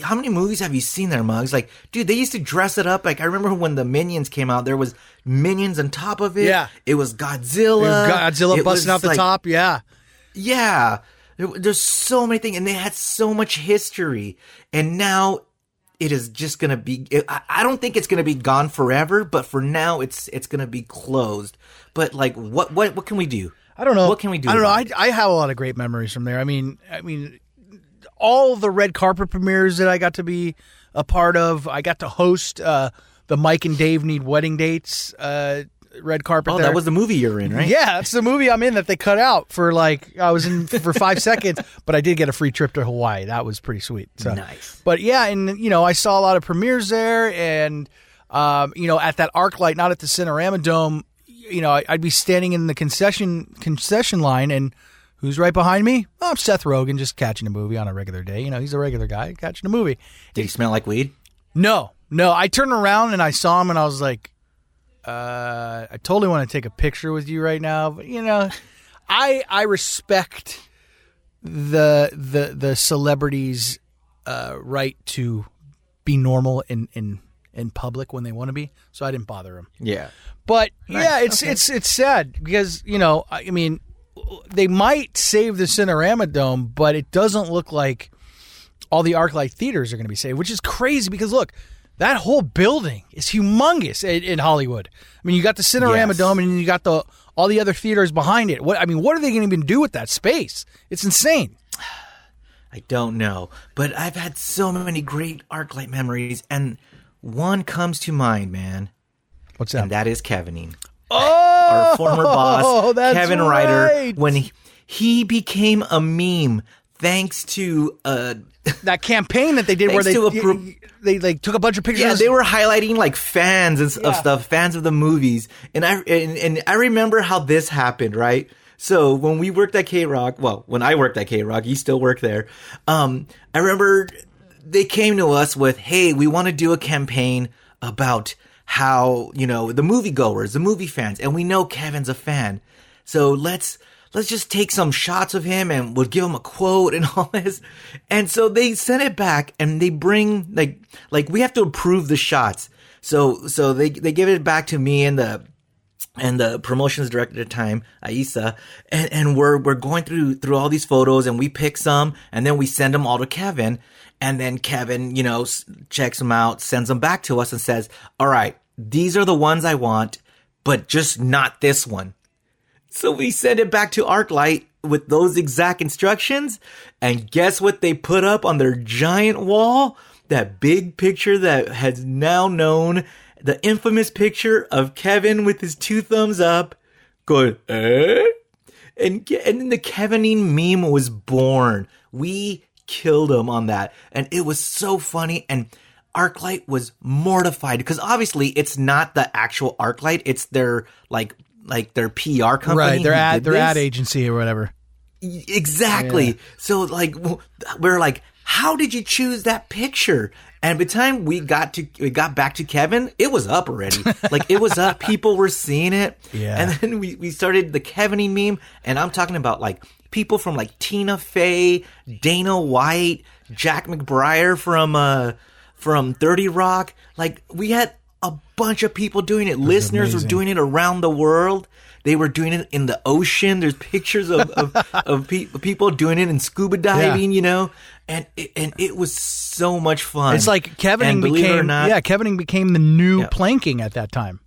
How many movies have you seen there, Mugs? Like, dude, they used to dress it up. Like, I remember when the Minions came out, there was Minions on top of it. Yeah. it was Godzilla. Godzilla It busting was, out the like, top. Yeah. Yeah, there's so many things, and they had so much history, and now. It is just gonna be. I I don't think it's gonna be gone forever, but for now, it's it's gonna be closed. But like, what what what can we do? I don't know. What can we do? I don't know. I, I have a lot of great memories from there. I mean, I mean, all the red carpet premieres that I got to be a part of. I got to host uh, the Mike and Dave Need Wedding Dates uh, red carpet. Oh, there. that was the movie you're in, right? Yeah, that's the movie I'm in that they cut out for like I was in for [LAUGHS] five seconds, but I did get a free trip to Hawaii. That was pretty sweet. So. Nice. But yeah, and you know I saw a lot of premieres there, and um, you know at that ArcLight, not at the Cinerama Dome. You know I, I'd be standing in the concession concession line, and who's right behind me? Oh, I'm Seth Rogen, just catching a movie on a regular day. You know he's a regular guy catching a movie. Did he smell like weed? No, no. I turned around and I saw him, and I was like, uh, I totally want to take a picture with you right now, but you know, I I respect the the the celebrities' uh, right to be normal in in in public when they want to be. So I didn't bother him. Yeah. But yeah, it's it's it's sad because you know I I mean they might save the Cinerama Dome, but it doesn't look like all the ArcLight theaters are going to be saved, which is crazy because look, that whole building is humongous in, in Hollywood. I mean, you got the Cinerama Yes. Dome and you got the all the other theaters behind it. What I mean, what are they going to even do with that space? It's insane. I don't know, but I've had so many great ArcLight memories, and one comes to mind, man, What's that? and that is Kevining. oh, Our former boss, [LAUGHS] Kevin Ryder, when he, he became a meme thanks to uh that campaign that they did where they pro- they like took a bunch of pictures. Yeah, they were highlighting like fans and, s- of stuff, fans of the movies, and I and, and I remember how this happened, right? So when we worked at KROQ, well, when I worked at KROQ, you still work there. Um, I remember they came to us with, "Hey, we want to do a campaign about how you know the moviegoers, the movie fans, and we know Kevin's a fan, so let's." Let's just take some shots of him and we'll give him a quote and [LAUGHS] all this. And so they send it back and they bring like like we have to approve the shots. So so they they give it back to me and the and the promotions director at the time, Aisa, and, and we're we're going through through all these photos, and we pick some, and then we send them all to Kevin, and then Kevin, you know, checks them out, sends them back to us, and says, "All right, these are the ones I want, but just not this one." So we send it back to ArcLight with those exact instructions, and guess what they put up on their giant wall? That big picture that has now known the infamous picture of Kevin with his two thumbs up, going, eh? And, and then the Kevining meme was born. We killed him on that. And it was so funny. And Arclight was mortified because obviously it's not the actual Arclight. It's their like, like their PR company. right. Their ad their ad agency or whatever. Exactly. So like we're like, how did you choose that picture? And by the time we got to we got back to Kevin, it was up already. [LAUGHS] like it was up. People were seeing it. Yeah. And then we, we started the Kevining meme, and I'm talking about like people from like Tina Fey, Dana White, Jack McBrayer from uh from 30 Rock. Like we had a bunch of people doing it. Listeners were doing it around the world. They were doing it in the ocean. There's pictures of of, [LAUGHS] of pe- people doing it in scuba diving, you know, and it, and it was so much fun. It's like Kevining it or became not, yeah, Kevining became the new Yeah. planking at that time.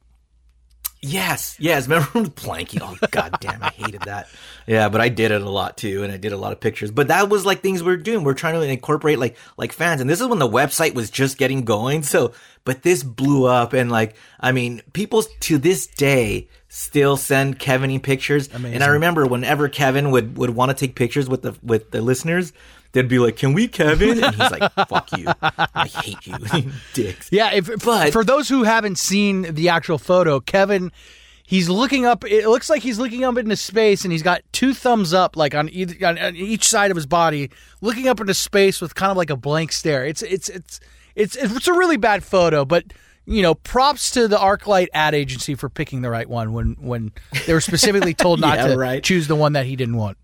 Yes, yes. Remember the planking? Oh god damn, I hated that. Yeah, but I did it a lot too, and I did a lot of pictures. But that was like things we are doing. We are trying to incorporate like like fans, and this is when the website was just getting going. So, but this blew up, and like I mean, people to this day still send Kevining pictures. And I remember whenever Kevin would would want to take pictures with the with the listeners. They'd be like, "Can we, Kevin?" And he's like, "Fuck you! I hate you, [LAUGHS] dicks." Yeah, if But- for those who haven't seen the actual photo, Kevin, he's looking up. It looks like he's looking up into space, and he's got two thumbs up, like on either on, on each side of his body, looking up into space with kind of like a blank stare. It's it's it's it's it's a really bad photo, but. You know, props to the ArcLight ad agency for picking the right one when when they were specifically told [LAUGHS] not Yeah, to right. choose the one that he didn't want.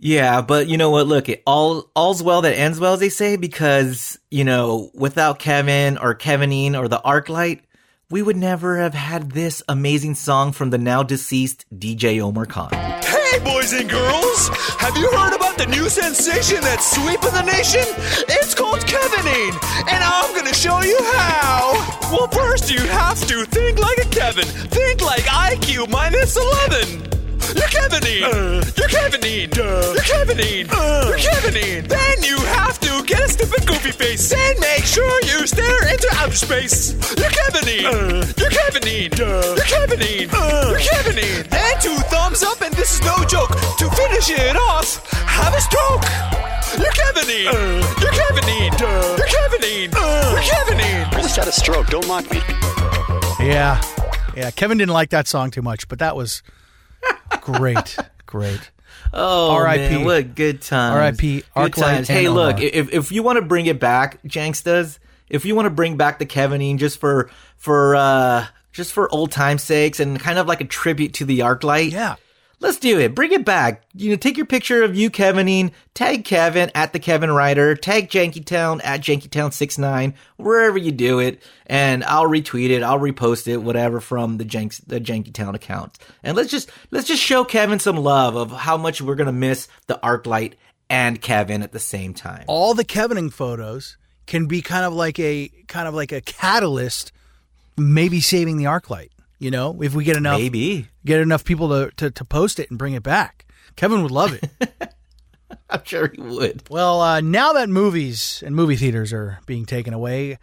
Yeah, but you know what? Look, it all all's well that ends well, as they say, because you know, without Kevin or Kevining or the ArcLight, we would never have had this amazing song from the now deceased DJ Omar Khan. Hey, boys and girls! Have you heard about the new sensation that's sweeping the nation? It's called Kevining, and I'm gonna show you how! Well, first you have to think like a Kevin. Think like IQ minus 11. You're Kevining! You're Kevining! You're Kevining! You're Kevining! Then you have to get a stupid goofy face and make sure you stare into outer space. You're Kevining! You're Kevining! You're Kevining! You're Kevining! Then two thumbs up, and this is no joke. To finish it off, have a stroke. You're Kevining! You're Kevining! You're Kevining! You're Kevining! I just had a stroke. Don't mock me. Yeah, yeah. Kevin didn't like that song too much, but that was great, great. Oh, R.I.P.. man, what good times! R.I.P. Good times. Hey, look, Omar. if if you want to bring it back, Jankstas, if you want to bring back the Kevining just for for uh just for old time's sakes and kind of like a tribute to the ArcLight, Yeah. Let's do it. Bring it back. You know, take your picture of you, Kevining, tag Kevin at the Kevin Ryder, tag Jankytown at Jankytown69, wherever you do it, and I'll retweet it, I'll repost it, whatever from the Janks, the Jankytown account. And let's just, let's just show Kevin some love of how much we're gonna miss the ArcLight and Kevin at the same time. all the Kevining photos can be kind of like a kind of like a catalyst, maybe saving the ArcLight. You know, if we get enough Maybe. get enough people to, to to post it and bring it back, Kevin would love it. [LAUGHS] I'm sure he would. well, uh, now that movies and movie theaters are being taken away,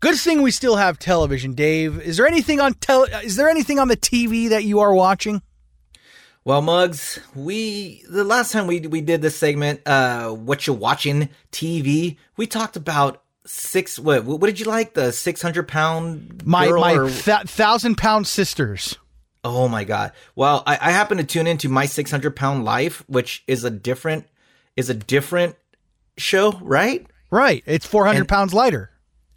good thing we still have television. Dave, is there anything on tel- Is there anything on the TV that you are watching? Well, Mugs, we the last time we we did this segment, uh, what you watching TV, we talked about six. What what did you like? The six hundred pound My my or- th- thousand pound sisters. oh my god! Well, I, I happen to tune into my six hundred pound life, which is a different is a different show, right? Right, it's four hundred And- pounds lighter.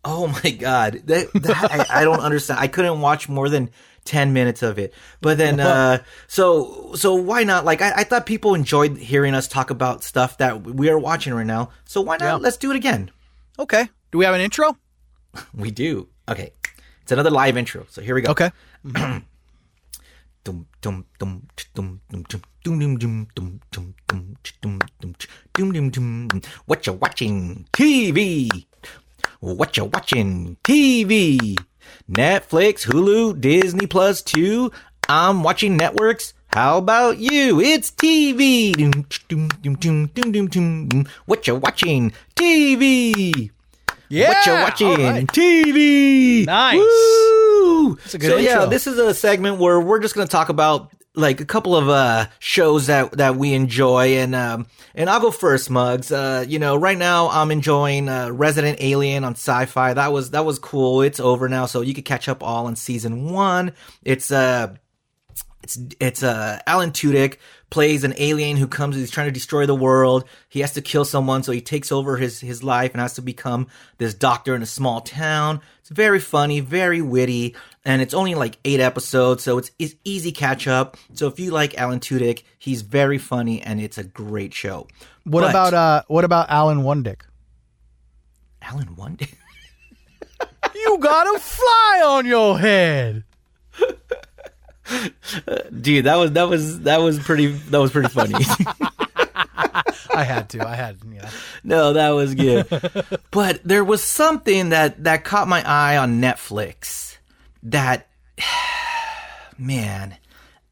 Oh my god, that, that I, I don't understand. I couldn't watch more than ten minutes of it. But then, uh, so so why not? Like I, I thought people enjoyed hearing us talk about stuff that we are watching right now. So why not? Yeah. Let's do it again. Okay, do we have an intro? We do. Okay. It's another live intro. So here we go. Okay. what you watching? TV. What you watching? TV. Netflix, Hulu, Disney Plus 2. I'm watching networks. How about you? It's TV. What you watching? TV. Yeah. What you watching? right. TV. Nice. Woo! a good so yeah, this is a segment where we're just going to talk about like a couple of uh shows that that we enjoy and um and I'll go first mugs uh you know right now I'm enjoying uh Resident Alien on Syfy that was that was cool it's over now so you could catch up all in season 1 it's uh it's it's uh Alan Tudyk plays an alien who comes he's trying to destroy the world. He has to kill someone, so he takes over his his life and has to become this doctor in a small town. It's very funny, very witty, and it's only like eight episodes, so it's, it's easy catch up. So if you like Alan Tudyk, he's very funny and it's a great show. What But- about uh what about Alan Wundick? Alan One? [LAUGHS] You got a fly on your head. [LAUGHS] Dude, that was that was that was pretty that was pretty funny. [LAUGHS] I had to. I had yeah. no, that was good. but there was something that that caught my eye on Netflix that [SIGHS] man,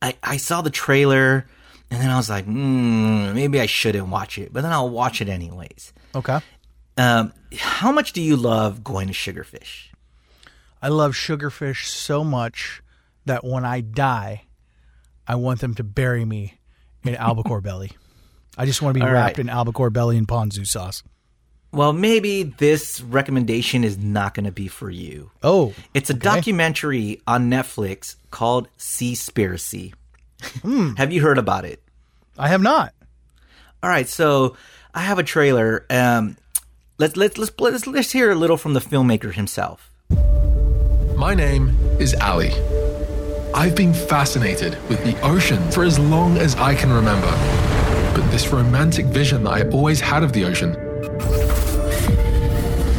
I I saw the trailer and then I was like, mm, maybe I shouldn't watch it, but then I'll watch it anyways. Okay. Um, how much do you love going to Sugarfish? I love sugarfish so much that when I die, I want them to bury me in [LAUGHS] albacore belly. I just want to be All wrapped right. in albacore belly and ponzu sauce. Well, maybe this recommendation is not going to be for you. Oh, It's a documentary on Netflix called Seaspiracy. [LAUGHS] Have you heard about it? I have not. All right, so I have a trailer. Um, let's let's let's let's let's hear a little from the filmmaker himself. My name is Ali. I've been fascinated with the ocean for as long as I can remember. But this romantic vision that I always had of the ocean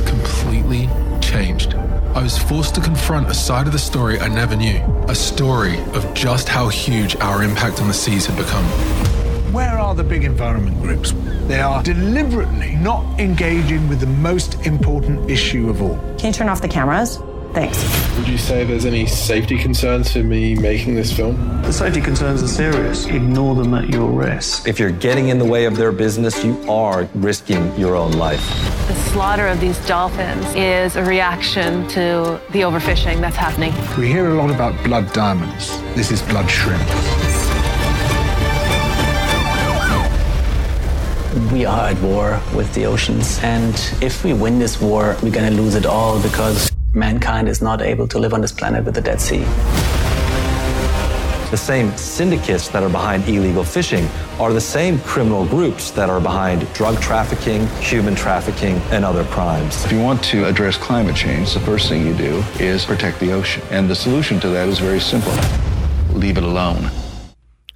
completely changed. I was forced to confront a side of the story I never knew, a story of just how huge our impact on the seas had become. Where are the big environment groups? They are deliberately not engaging with the most important issue of all. Can you turn off the cameras? Thanks. Would you say there's any safety concerns for me making this film? The safety concerns are serious. Ignore them at your risk. If you're getting in the way of their business, you are risking your own life. The slaughter of these dolphins is a reaction to the overfishing that's happening. We hear a lot about blood diamonds. This is blood shrimp. We are at war with the oceans, and if we win this war, we're gonna lose it all because mankind is not able to live on this planet with the Dead Sea. The same syndicates that are behind illegal fishing are the same criminal groups that are behind drug trafficking, human trafficking, and other crimes. If you want to address climate change, the first thing you do is protect the ocean. And the solution to that is very simple leave it alone.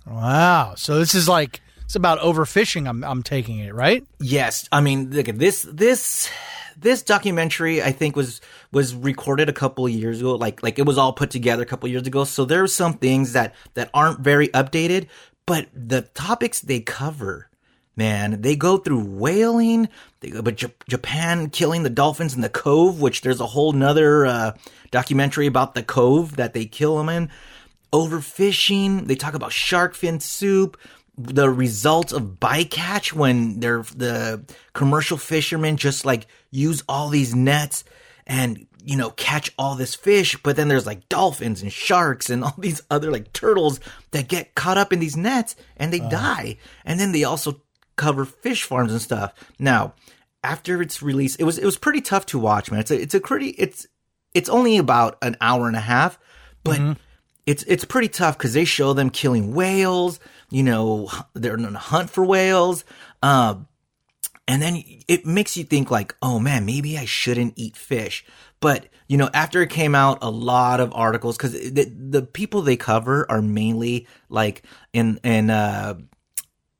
Wow. So this is like it's about overfishing. I'm I'm taking it right. Yes, I mean, look at this this this documentary. I think was was recorded a couple years ago. Like like it was all put together a couple years ago. So there's some things that that aren't very updated, but the topics they cover. Man, they go through whaling, they go, but J- Japan killing the dolphins in the cove, which there's a whole nother uh, documentary about the cove that they kill them in. Overfishing, they talk about shark fin soup, the results of bycatch when they're the commercial fishermen just like use all these nets and you know catch all this fish but then there's like dolphins and sharks and [LAUGHS] all these other like turtles that get caught up in these nets and they die and then they also cover fish farms and stuff now after its release it was it was pretty tough to watch man it's a it's a pretty it's it's only about an hour and a half but it's it's pretty tough because they show them killing whales. You know, they're on a hunt for whales. Um, and then it makes you think like, oh man, maybe I shouldn't eat fish. But you know, after it came out, a lot of articles because the the people they cover are mainly like in in uh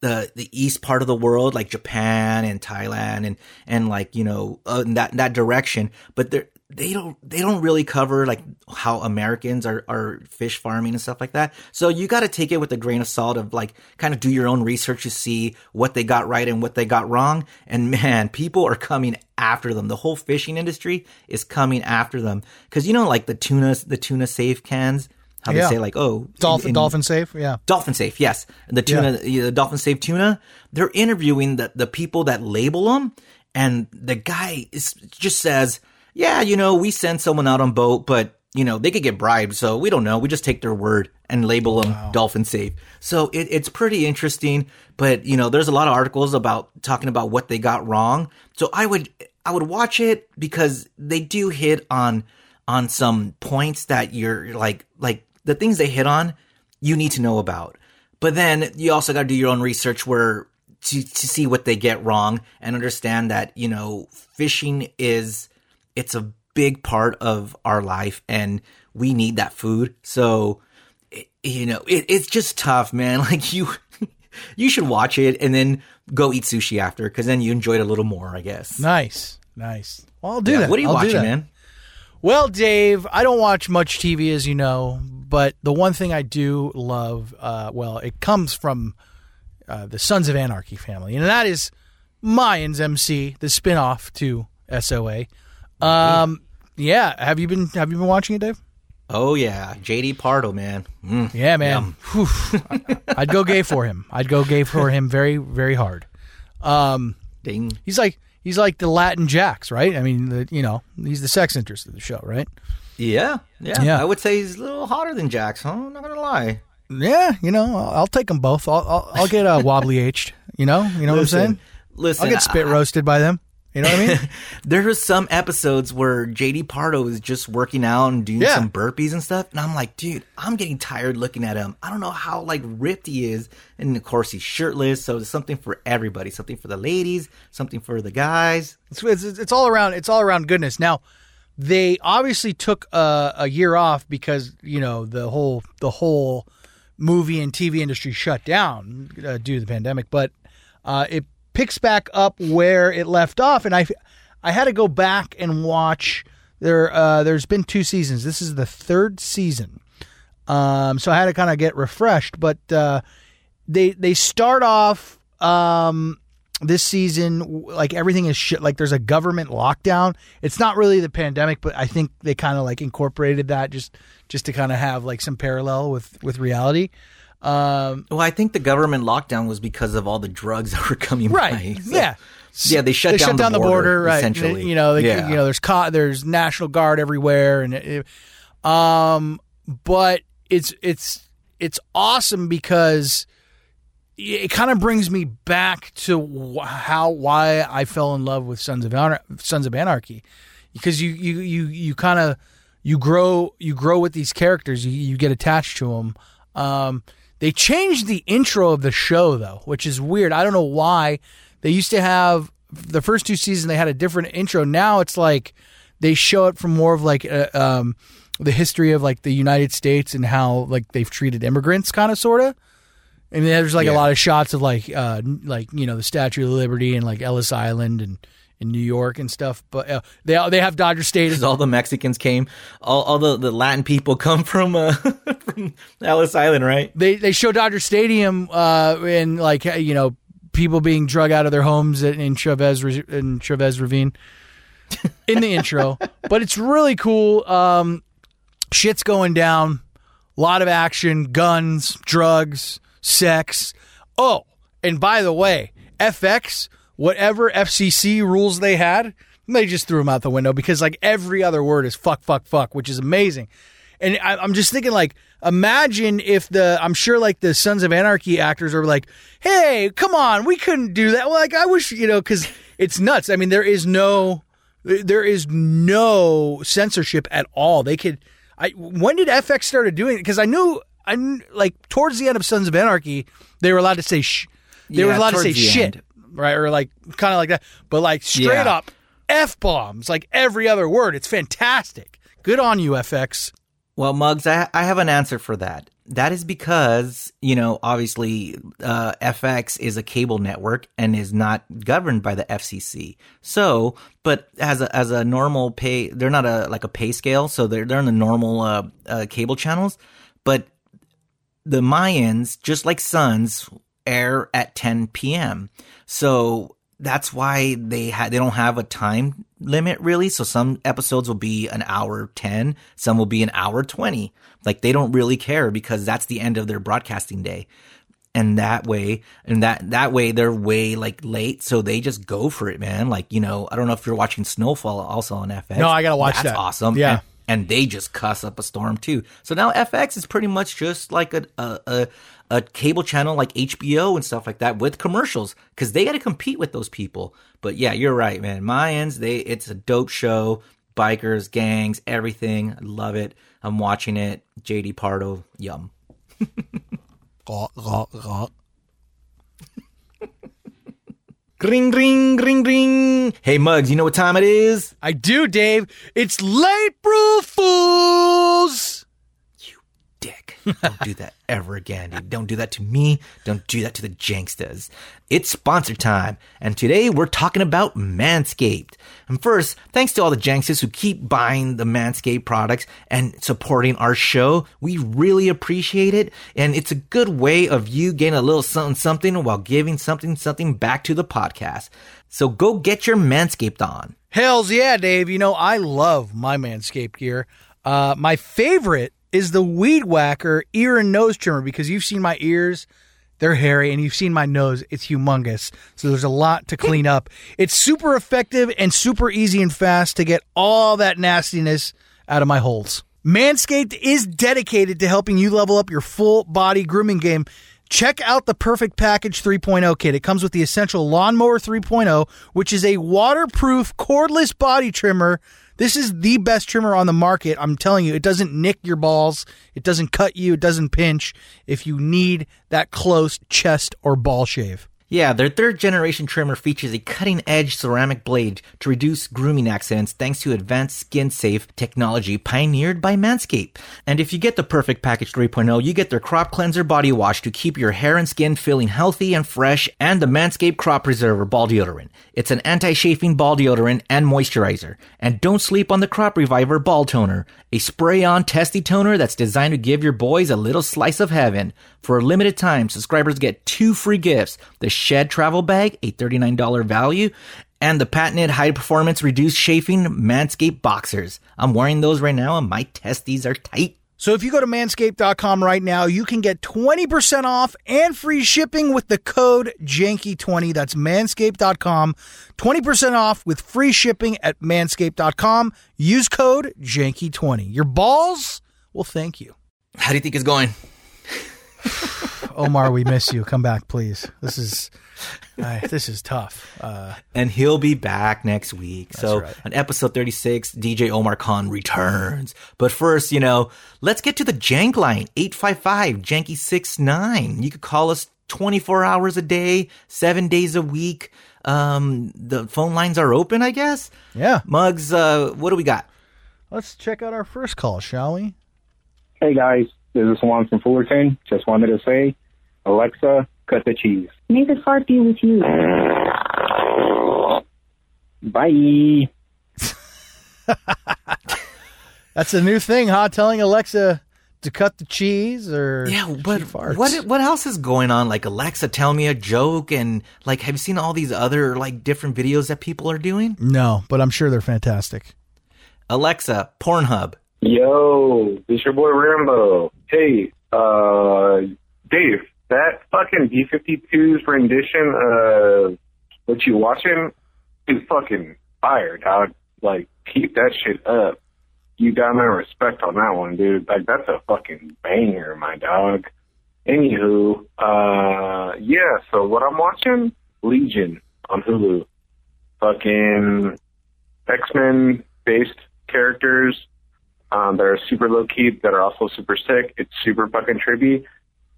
the the east part of the world, like Japan and Thailand, and and like you know uh, in that that direction. But they're they don't they don't really cover like how Americans are are fish farming and stuff like that. So you got to take it with a grain of salt of like kind of do your own research to see what they got right and what they got wrong. And man, people are coming after them. The whole fishing industry is coming after them because you know like the tuna the tuna safe cans. How Yeah. they say like oh Dolphin, in- in- dolphin safe. Yeah. Dolphin Safe, yes. The tuna, the Dolphin Safe tuna. They're interviewing the, the people that label them, and the guy is, just says, "Yeah, you know, we send someone out on boat, but you know, they could get bribed, so we don't know. We just take their word and label them Dolphin Safe." So it, it's pretty interesting, but you know, there's a lot of articles about talking about what they got wrong. So I would I would watch it because they do hit on on some points that you're like like the things they hit on you need to know about. But then you also got to do your own research where to to see what they get wrong and understand that, you know, fishing is it's a big part of our life and we need that food. So it, you know, it, it's just tough, man. [LAUGHS] Like you you should watch it and then go eat sushi after cuz then you enjoy it a little more, I guess. Nice, nice. Well, I'll do Yeah, that. What are you I'll watching, man? Well, Dave, I don't watch much TV, as you know, but the one thing I do love, uh, well, it comes from uh, the Sons of Anarchy family, and that is Mayans MC, the spinoff to SOA. Um, yeah, have you been have you been watching it, Dave? Oh yeah, JD Pardo, man. Mm, Yeah, man. [LAUGHS] I'd go gay for him. I'd go gay for him very, very hard. Um, Ding. He's like he's like the Latin Jax, right? I mean, the, you know, he's the sex interest of the show, right? Yeah, yeah, Yeah. I would say he's a little hotter than Jax, huh? I'm not gonna lie. Yeah, you know, I'll, I'll take them both. I'll I'll, I'll get uh, wobbly aged. You know, you know what I'm saying? listen, I'll get spit I- roasted by them. You know what I mean? [LAUGHS] There was some episodes where JD Pardo is just working out and doing Yeah. some burpees and stuff, and I'm like, dude, I'm getting tired looking at him. I don't know how like ripped he is, and of course he's shirtless. So it's something for everybody, something for the ladies, something for the guys. It's, it's, it's all around. It's all around goodness. Now, they obviously took a, a year off because you know the whole the whole movie and TV industry shut down uh, due to the pandemic. But uh, it picks back up where it left off, and I I had to go back and watch. There, uh, there's been two seasons. This is the third season, um, so I had to kind of get refreshed. But uh, they they start off um, this season like everything is shit. Like there's a government lockdown. It's not really the pandemic, but I think they kind of like incorporated that just just to kind of have like some parallel with with reality. Um, Well, I think the government lockdown was because of all the drugs [LAUGHS] that were coming right? by. So- yeah. yeah, they shut down, the border, right? Essentially, You know, they, yeah. you know, there's co- there's national guard everywhere, and it, um, but it's it's it's awesome because it kind of brings me back to how why I fell in love with Sons of Anar- Sons of Anarchy, because you you you you kind of you grow you grow with these characters, you you get attached to them. Um, they changed the intro of the show though, which is weird. I don't know why. They used to have the first two seasons. They had a different intro. Now it's like they show it from more of like uh, um, the history of like the United States and how like they've treated immigrants, kind of sorta. And there's like a lot of shots of like, uh, like you know, the Statue of Liberty and like Ellis Island and in New York and stuff. But uh, they they have Dodger Stadium. All the Mexicans came, all, all the, the Latin people [LAUGHS] come from uh, [LAUGHS] from Ellis Island, right? They they show Dodger Stadium uh, and like you know people being drug out of their homes in, in Chavez in Chavez Ravine [LAUGHS] in the intro. But it's really cool. Um, shit's going down. A lot of action, guns, drugs, sex. Oh, and by the way, FX, whatever FCC rules they had, they just threw them out the window because like every other word is fuck, fuck, fuck, which is amazing. And I, I'm just thinking, like, imagine if the, I'm sure, like, the Sons of Anarchy actors are like, hey, come on, we couldn't do that. Well, like, I wish, you know, because it's nuts. I mean, there is no, there is no censorship at all. They could, I, when did FX started doing it? Because I knew, I knew, like, towards the end of Sons of Anarchy, they were allowed to say sh, they were allowed to say shit, end. Right? Or like, kind of like that. But like, straight Yeah. up, F bombs, like every other word. It's fantastic. Good on you, FX. Well, Muggs, I, I have an answer for that. that is because, you know, obviously, uh, FX is a cable network and is not governed by the FCC. So, but as a, as a normal pay, they're not a, like a pay scale. So they're, they're in the normal, uh, uh, cable channels. But the Mayans, just like Sons, air at 10 p.m. So that's why they ha- they don't have a time limit really. So some episodes will be an hour 10, some will be an hour 20. Like they don't really care because that's the end of their broadcasting day. And that way, and that, that way they're way like late. So they just go for it, man. Like, you know, I don't know if you're watching Snowfall also on FX. No, I gotta watch That's that. awesome. Yeah. And, and they just cuss up a storm too. So now FX is pretty much just like a, a, a, a cable channel like HBO and stuff like that with commercials because they got to compete with those people. But yeah, you're right, man. Mayans, they, it's a dope show. Bikers, gangs, everything. I love it. I'm watching it. JD Pardo, yum. [LAUGHS] [LAUGHS] Ring, ring, ring, ring. Hey, Muggs, you know what time it is? I do, Dave. It's late brew fools. Don't do that ever again, dude. Don't do that to me. Don't do that to the Janksters. It's sponsor time, and today we're talking about Manscaped. And first, thanks to all the Janksters who keep buying the Manscaped products and supporting our show. We really appreciate it, and it's a good way of you getting a little something something while giving something something back to the podcast. So go get your Manscaped on. Hells yeah, Dave. You know, I love my Manscaped gear. Uh, my favorite is the Weed Whacker ear and nose trimmer because you've seen my ears. They're hairy, and you've seen my nose. It's humongous. So there's a lot to clean up. It's super effective and super easy and fast to get all that nastiness out of my holes. Manscaped is dedicated to helping you level up your full body grooming game. Check out the Perfect Package 3.0 kit. It comes with the Essential Lawnmower 3.0, which is a waterproof cordless body trimmer. This is the best trimmer on the market. I'm telling you, it doesn't nick your balls, it doesn't cut you, it doesn't pinch if you need that close chest or ball shave. Yeah, their third generation trimmer features a cutting edge ceramic blade to reduce grooming accidents thanks to advanced skin safe technology pioneered by Manscaped. And if you get the perfect package 3.0, you get their crop cleanser body wash to keep your hair and skin feeling healthy and fresh and the Manscaped crop preserver ball deodorant. It's an anti-chafing ball deodorant and moisturizer. And don't sleep on the crop reviver ball toner, a spray-on testy toner that's designed to give your boys a little slice of heaven. For a limited time, subscribers get two free gifts. The Shed Travel Bag, a $39 value, and the patented high performance reduced chafing Manscaped Boxers. I'm wearing those right now and my testes are tight. So if you go to manscaped.com right now, you can get 20% off and free shipping with the code JANKY20. That's manscaped.com. 20% off with free shipping at manscaped.com. Use code JANKY20. Your balls will thank you. How do you think it's going? [LAUGHS] Omar, we miss you. Come back, please. This is uh, this is tough. Uh, and he'll be back next week. so right. on episode 36, DJ Omar Khan returns. But first, you know, let's get to the jank line, 855 Janky 69. You could call us 24 hours a day, seven days a week. Um, the phone lines are open, I guess. Yeah. Mugs, uh, what do we got? let's check out our first call, shall we? Hey guys, this is Juan from Fullerton. Just wanted to say, Alexa, cut the cheese. May the fart be with you. Bye. [LAUGHS] That's a new thing, huh? Telling Alexa to cut the cheese or Yeah, but she farts. what what else is going on? Like Alexa, tell me a joke, and like, have you seen all these other like different videos that people are doing? No, but I'm sure they're fantastic. Alexa, Pornhub. Yo, this your boy Rambo. Hey, uh, Dave, that fucking B-52's rendition of what you watching is fucking fire, dog. Like, keep that shit up. You got my respect on that one, dude. Like, that's a fucking banger, my dog. Anywho, uh, yeah, so what I'm watching? Legion on Hulu. Fucking X-Men based characters um, that are super low key, that are also super sick. It's super fucking trippy.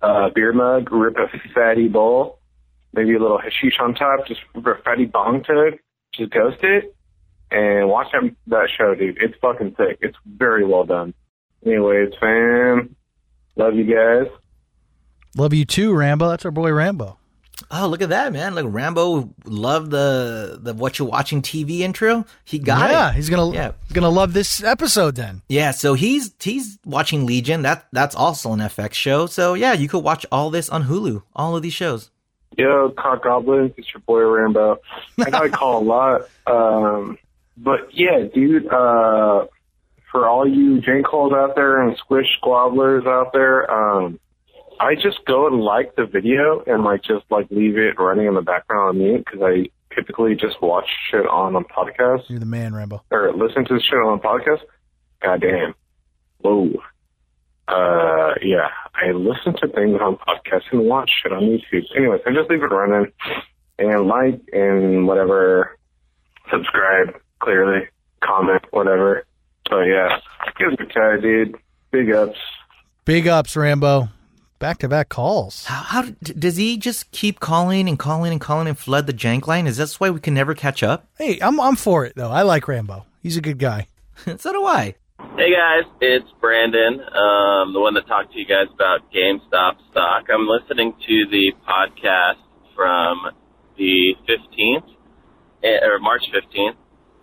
Uh, beer mug, rip a fatty bowl, maybe a little hashish on top, just rip a fatty bong tug, just ghost it, and watch that, that show, dude. It's fucking sick. It's very well done. Anyways, fam, Love you guys. Love you too, Rambo. That's our boy Rambo. Oh, look at that, man! Like Rambo loved the the what you're watching TV intro. He got yeah, it. he's gonna Yeah. he's gonna love this episode then. Yeah, so he's he's watching Legion. That that's also an FX show. So yeah, you could watch all this on Hulu. All of these shows. Yo, Cock Goblin, it's your boy Rambo. I know I call a lot. Um, but yeah, dude, uh, for all you jankholes out there and squish squabblers out there, um, I just go and like the video and like just like leave it running in the background on mute because I typically just watch shit on a podcast You're the man, Rambo. or listen to shit on a podcast. God damn. Whoa. Uh, yeah, I listen to things on podcasts and watch shit on YouTube. Anyways, I just leave it running and like and whatever, subscribe, clearly, comment, whatever. So yeah, give it a try, dude. Big ups. Big ups, Rambo. Back to back calls. How, how does he just keep calling and calling and calling and flood the jank line? Is that why we can never catch up? Hey, I'm I'm for it though. I like Rambo. He's a good guy. [LAUGHS] so do I. Hey guys, it's Brandon, um, the one that talked to you guys about GameStop stock. I'm listening to the podcast from the 15th, eh, or March 15th,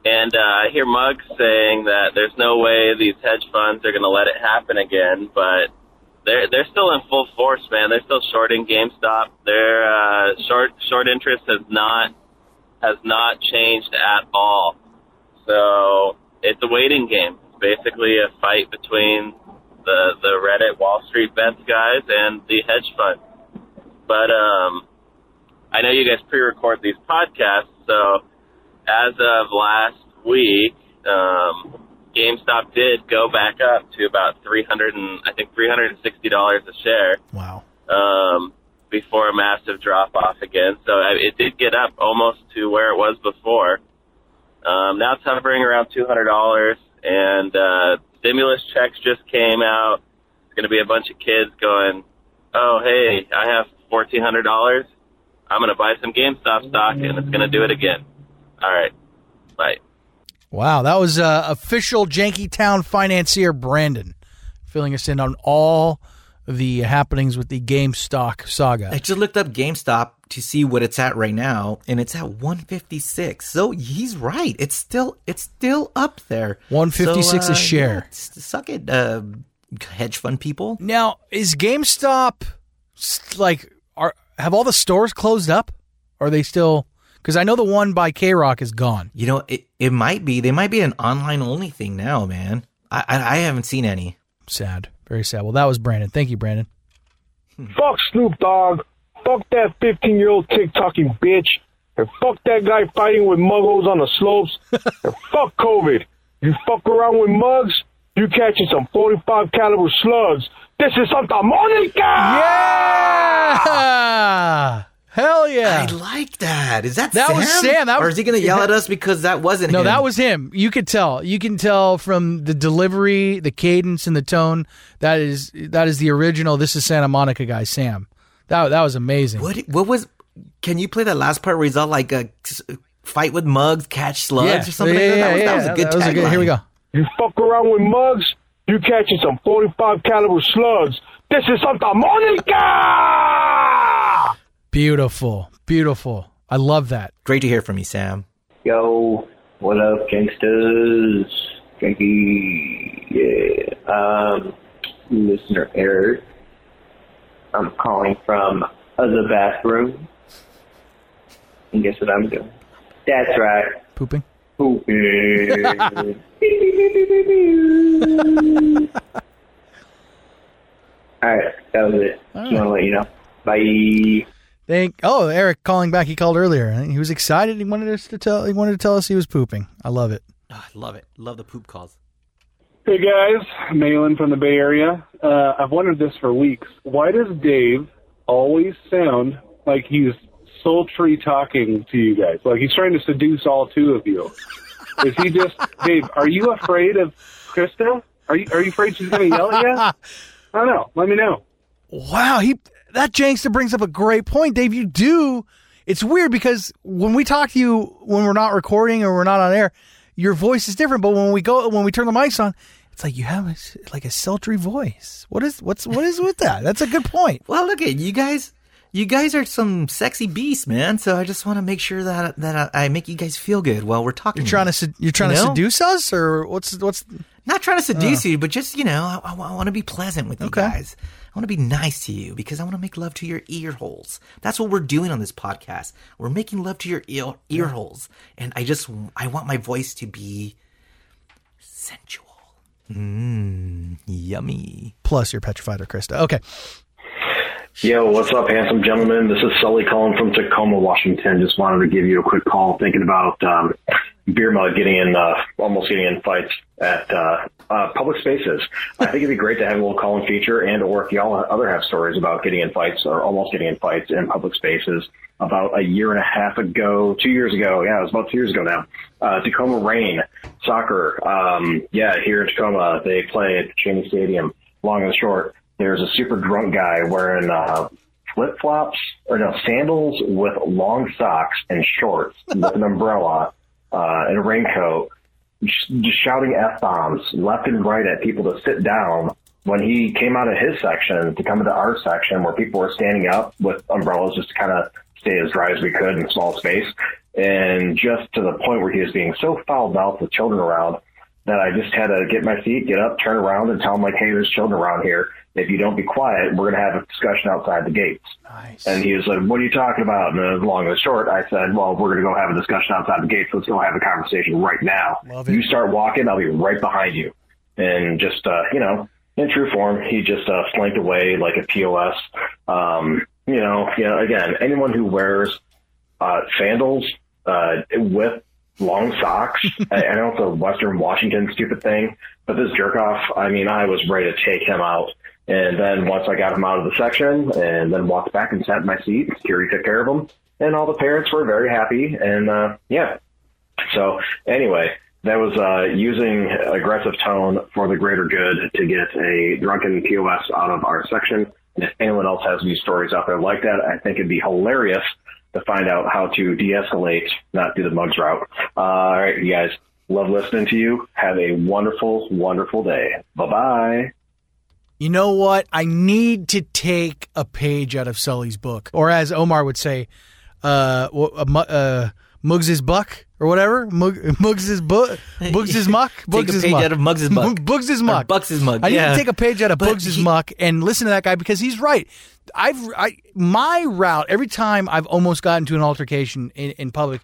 and uh, I hear Muggs saying that there's no way these hedge funds are going to let it happen again, but they're they're still in full force, man. They're still shorting GameStop. Their uh, short short interest has not has not changed at all. So it's a waiting game. It's basically a fight between the the Reddit Wall Street bets guys and the hedge fund. But um, I know you guys pre-record these podcasts, so as of last week, um, GameStop did go back up to about three hundred and I think three hundred and sixty dollars a share. Wow. Um, before a massive drop off again, so I- it did get up almost to where it was before. Um, now it's hovering around two hundred dollars, and uh, stimulus checks just came out. It's going to be a bunch of kids going, "Oh, hey, I have fourteen hundred dollars. I'm going to buy some GameStop stock, and it's going to do it again." All right, bye. Wow, that was uh, official Janky Town financier Brandon filling us in on all the happenings with the GameStop saga. I just looked up GameStop to see what it's at right now, and it's at 156. So he's right. It's still it's still up there. 156 So, a uh, share. yeah, suck it, uh, hedge fund people. Now, is GameStop like are have all the stores closed up? Or are they still? Because I know the one by KROQ is gone. You know, it, it might be. They might be an online only thing now, man. I, I I haven't seen any. Sad, very sad. Well, that was Brandon. Thank you, Brandon. Fuck Snoop Dogg. Fuck that 15 year old TikToking bitch. And fuck that guy fighting with muggles on the slopes. [LAUGHS] and fuck COVID. You fuck around with Muggs, you catching some 45 caliber slugs. This is Santa Monica! Yeah! Hell yeah! I like that. Is that That Sam? was Sam. That or is he going to yell [LAUGHS] at us because that wasn't him? No, him? that was him. You could tell. You can tell from the delivery, the cadence, and the tone. That is that is the original. This is Santa Monica guy, Sam. That that was amazing. What what was? Can you play that last part where he's all like uh, a fight with Muggs, catch slugs, Yeah. or something? Yeah, like that? yeah, that, was, yeah, that was a good That was a good- here we go. You fuck around with Muggs, you catching some 45 caliber slugs. This is Santa Monica! Beautiful, beautiful. I love that. Great to hear from you, Sam. Yo, what up, gangsters? Janky, yeah. Um, listener Eric. I'm calling from the bathroom. And guess what I'm doing? That's right. Pooping. Pooping. [LAUGHS] Alright, that was it. Just want to let you know. Bye. Thank. Oh, Eric calling back. He called earlier. He was excited. He wanted us to tell. He wanted to tell us he was pooping. I love it. Ah, I love it. Love the poop calls. Hey guys, Malin from the Bay Area. Uh, I've wondered this for weeks. Why does Dave always sound like he's sultry talking to you guys? Like he's trying to seduce all two of you. Is he just [LAUGHS] Dave? Are you afraid of Krista? Are you Are you afraid she's going to yell at you? [LAUGHS] I don't know. Let me know. Wow, he that Jankster brings up a great point, Dave. You do. It's weird because when we talk to you when we're not recording or we're not on air, your voice is different. But when we go when we turn the mics on, It's like you have a, like a sultry voice. What is what's what is with that? That's a good point. Well, look at you guys. You guys are some sexy beasts, man. So I just want to make sure that that I make you guys feel good while we're talking. You're trying to sed- you're trying You to seduce us, or what's what's? Not trying to seduce Oh. you, but just you know, I, want to be pleasant with you guys. I want to be nice to you because I want to make love to your ear holes. That's what we're doing on this podcast. We're making love to your ear, ear holes, and I just I want my voice to be sensual. Mmm, yummy. Plus, you're petrified of Krista. Okay. Yo, what's up, handsome gentlemen? This is Sully calling from Tacoma, Washington. Just wanted to give you a quick call, thinking about um, beer mug getting in, uh, almost getting in fights at uh, uh, public spaces. I think it'd be great to have a little call-in feature, and or if y'all other have stories about getting in fights or almost getting in fights in public spaces. About a year and a half ago, two years ago, yeah, it was about two years ago now. Uh, Tacoma Reign soccer, um, yeah, here in Tacoma, they play at Cheney Stadium. Long and short, there's a super drunk guy wearing uh, flip flops or no sandals with long socks and shorts [LAUGHS] with an umbrella uh, and a raincoat, just just shouting f bombs left and right at people to sit down. When he came out of his section to come into our section, where people were standing up with umbrellas just to kind of stay as dry as we could in small space, and just to the point where he was being so foul mouthed with children around that I just had to get my feet, get up, turn around, and tell him like, "Hey, there's children around here. If you don't be quiet, we're gonna have a discussion outside the gates." Nice. And he was like, "What are you talking about?" And uh, long and short, I said, "Well, we're gonna go have a discussion outside the gates. Let's go have a conversation right now. You start walking, I'll be right behind you." And just uh, you know, in true form, he just uh, slanked away like a POS. Um, you know, you know, again, anyone who wears uh, sandals uh, with long socks. [LAUGHS] I, I know it's a Western Washington stupid thing, but this jerk off, I mean, I was ready to take him out. And then once I got him out of the section and then walked back and sat in my seat, security took care of him. And all the parents were very happy. And, uh, yeah. So anyway, that was, uh, using aggressive tone for the greater good to get a drunken POS out of our section. And if anyone else has any stories out there like that, I think it'd be hilarious to find out how to de-escalate, not do the Muggs route. Uh, all right, you guys, love listening to you. Have a wonderful, wonderful day. Bye bye. You know what? I need to take a page out of Sully's book, or as Omar would say, uh, uh, uh Muggs's buck or whatever. Mug, Muggs's book, Muggs's [LAUGHS] muck. Take a Muggs's page muck. out of Muggs's muck. Muggs's muck. Bucks's muck, I need to take a page out of But Muggs's he- muck and listen to that guy because he's right. I've I my route every time I've almost gotten to an altercation in, in public,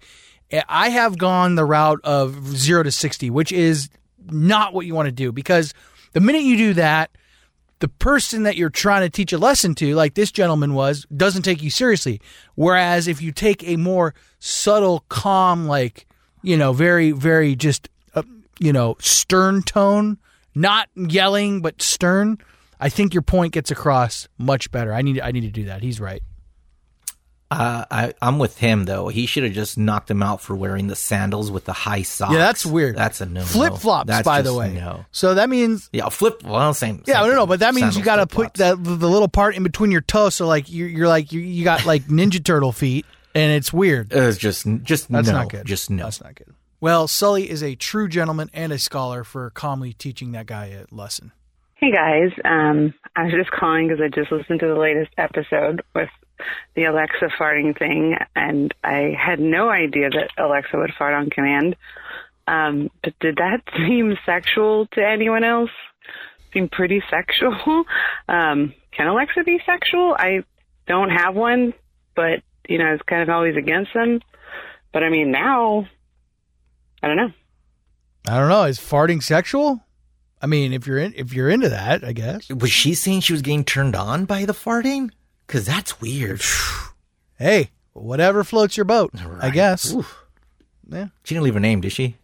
eh, I have gone the route of zero to sixty, which is not what you want to do because the minute you do that, the person that you're trying to teach a lesson to, like this gentleman was, doesn't take you seriously. Whereas if you take a more subtle, calm, like, you know, very, very just, uh, you know, stern tone, not yelling, but stern, I think your point gets across much better. I need, I need to do that. He's right. Uh, I, I'm with him though. He should have just knocked him out for wearing the sandals with the high socks. Yeah, that's weird. That's a no. Flip flops, by the way. No. So that means Yeah, flip. Well, same. Yeah, same no, no, thing. but that means you got to put that the little part in between your toes, so like you're, you're like you, you got like Ninja Turtle feet, and it's weird. It's just, just That's no. not good. Just no. That's not good. Well, Sully is a true gentleman and a scholar for calmly teaching that guy a lesson. Hey guys, um, I was just calling because I just listened to the latest episode with the Alexa farting thing, and I had no idea that Alexa would fart on command. Um, but did that [LAUGHS] seem sexual to anyone else? Seem pretty sexual. [LAUGHS] Um, can Alexa be sexual? I don't have one, but you know, it's kind of always against them. But I mean, now, I don't know. I don't know. Is farting sexual? I mean, if you're in, if you're into that, I guess. Was she saying she was getting turned on by the farting? Because that's weird. [SIGHS] Hey, whatever floats your boat, I guess. Oof. Yeah. She didn't leave her name, did she?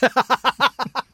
[LAUGHS]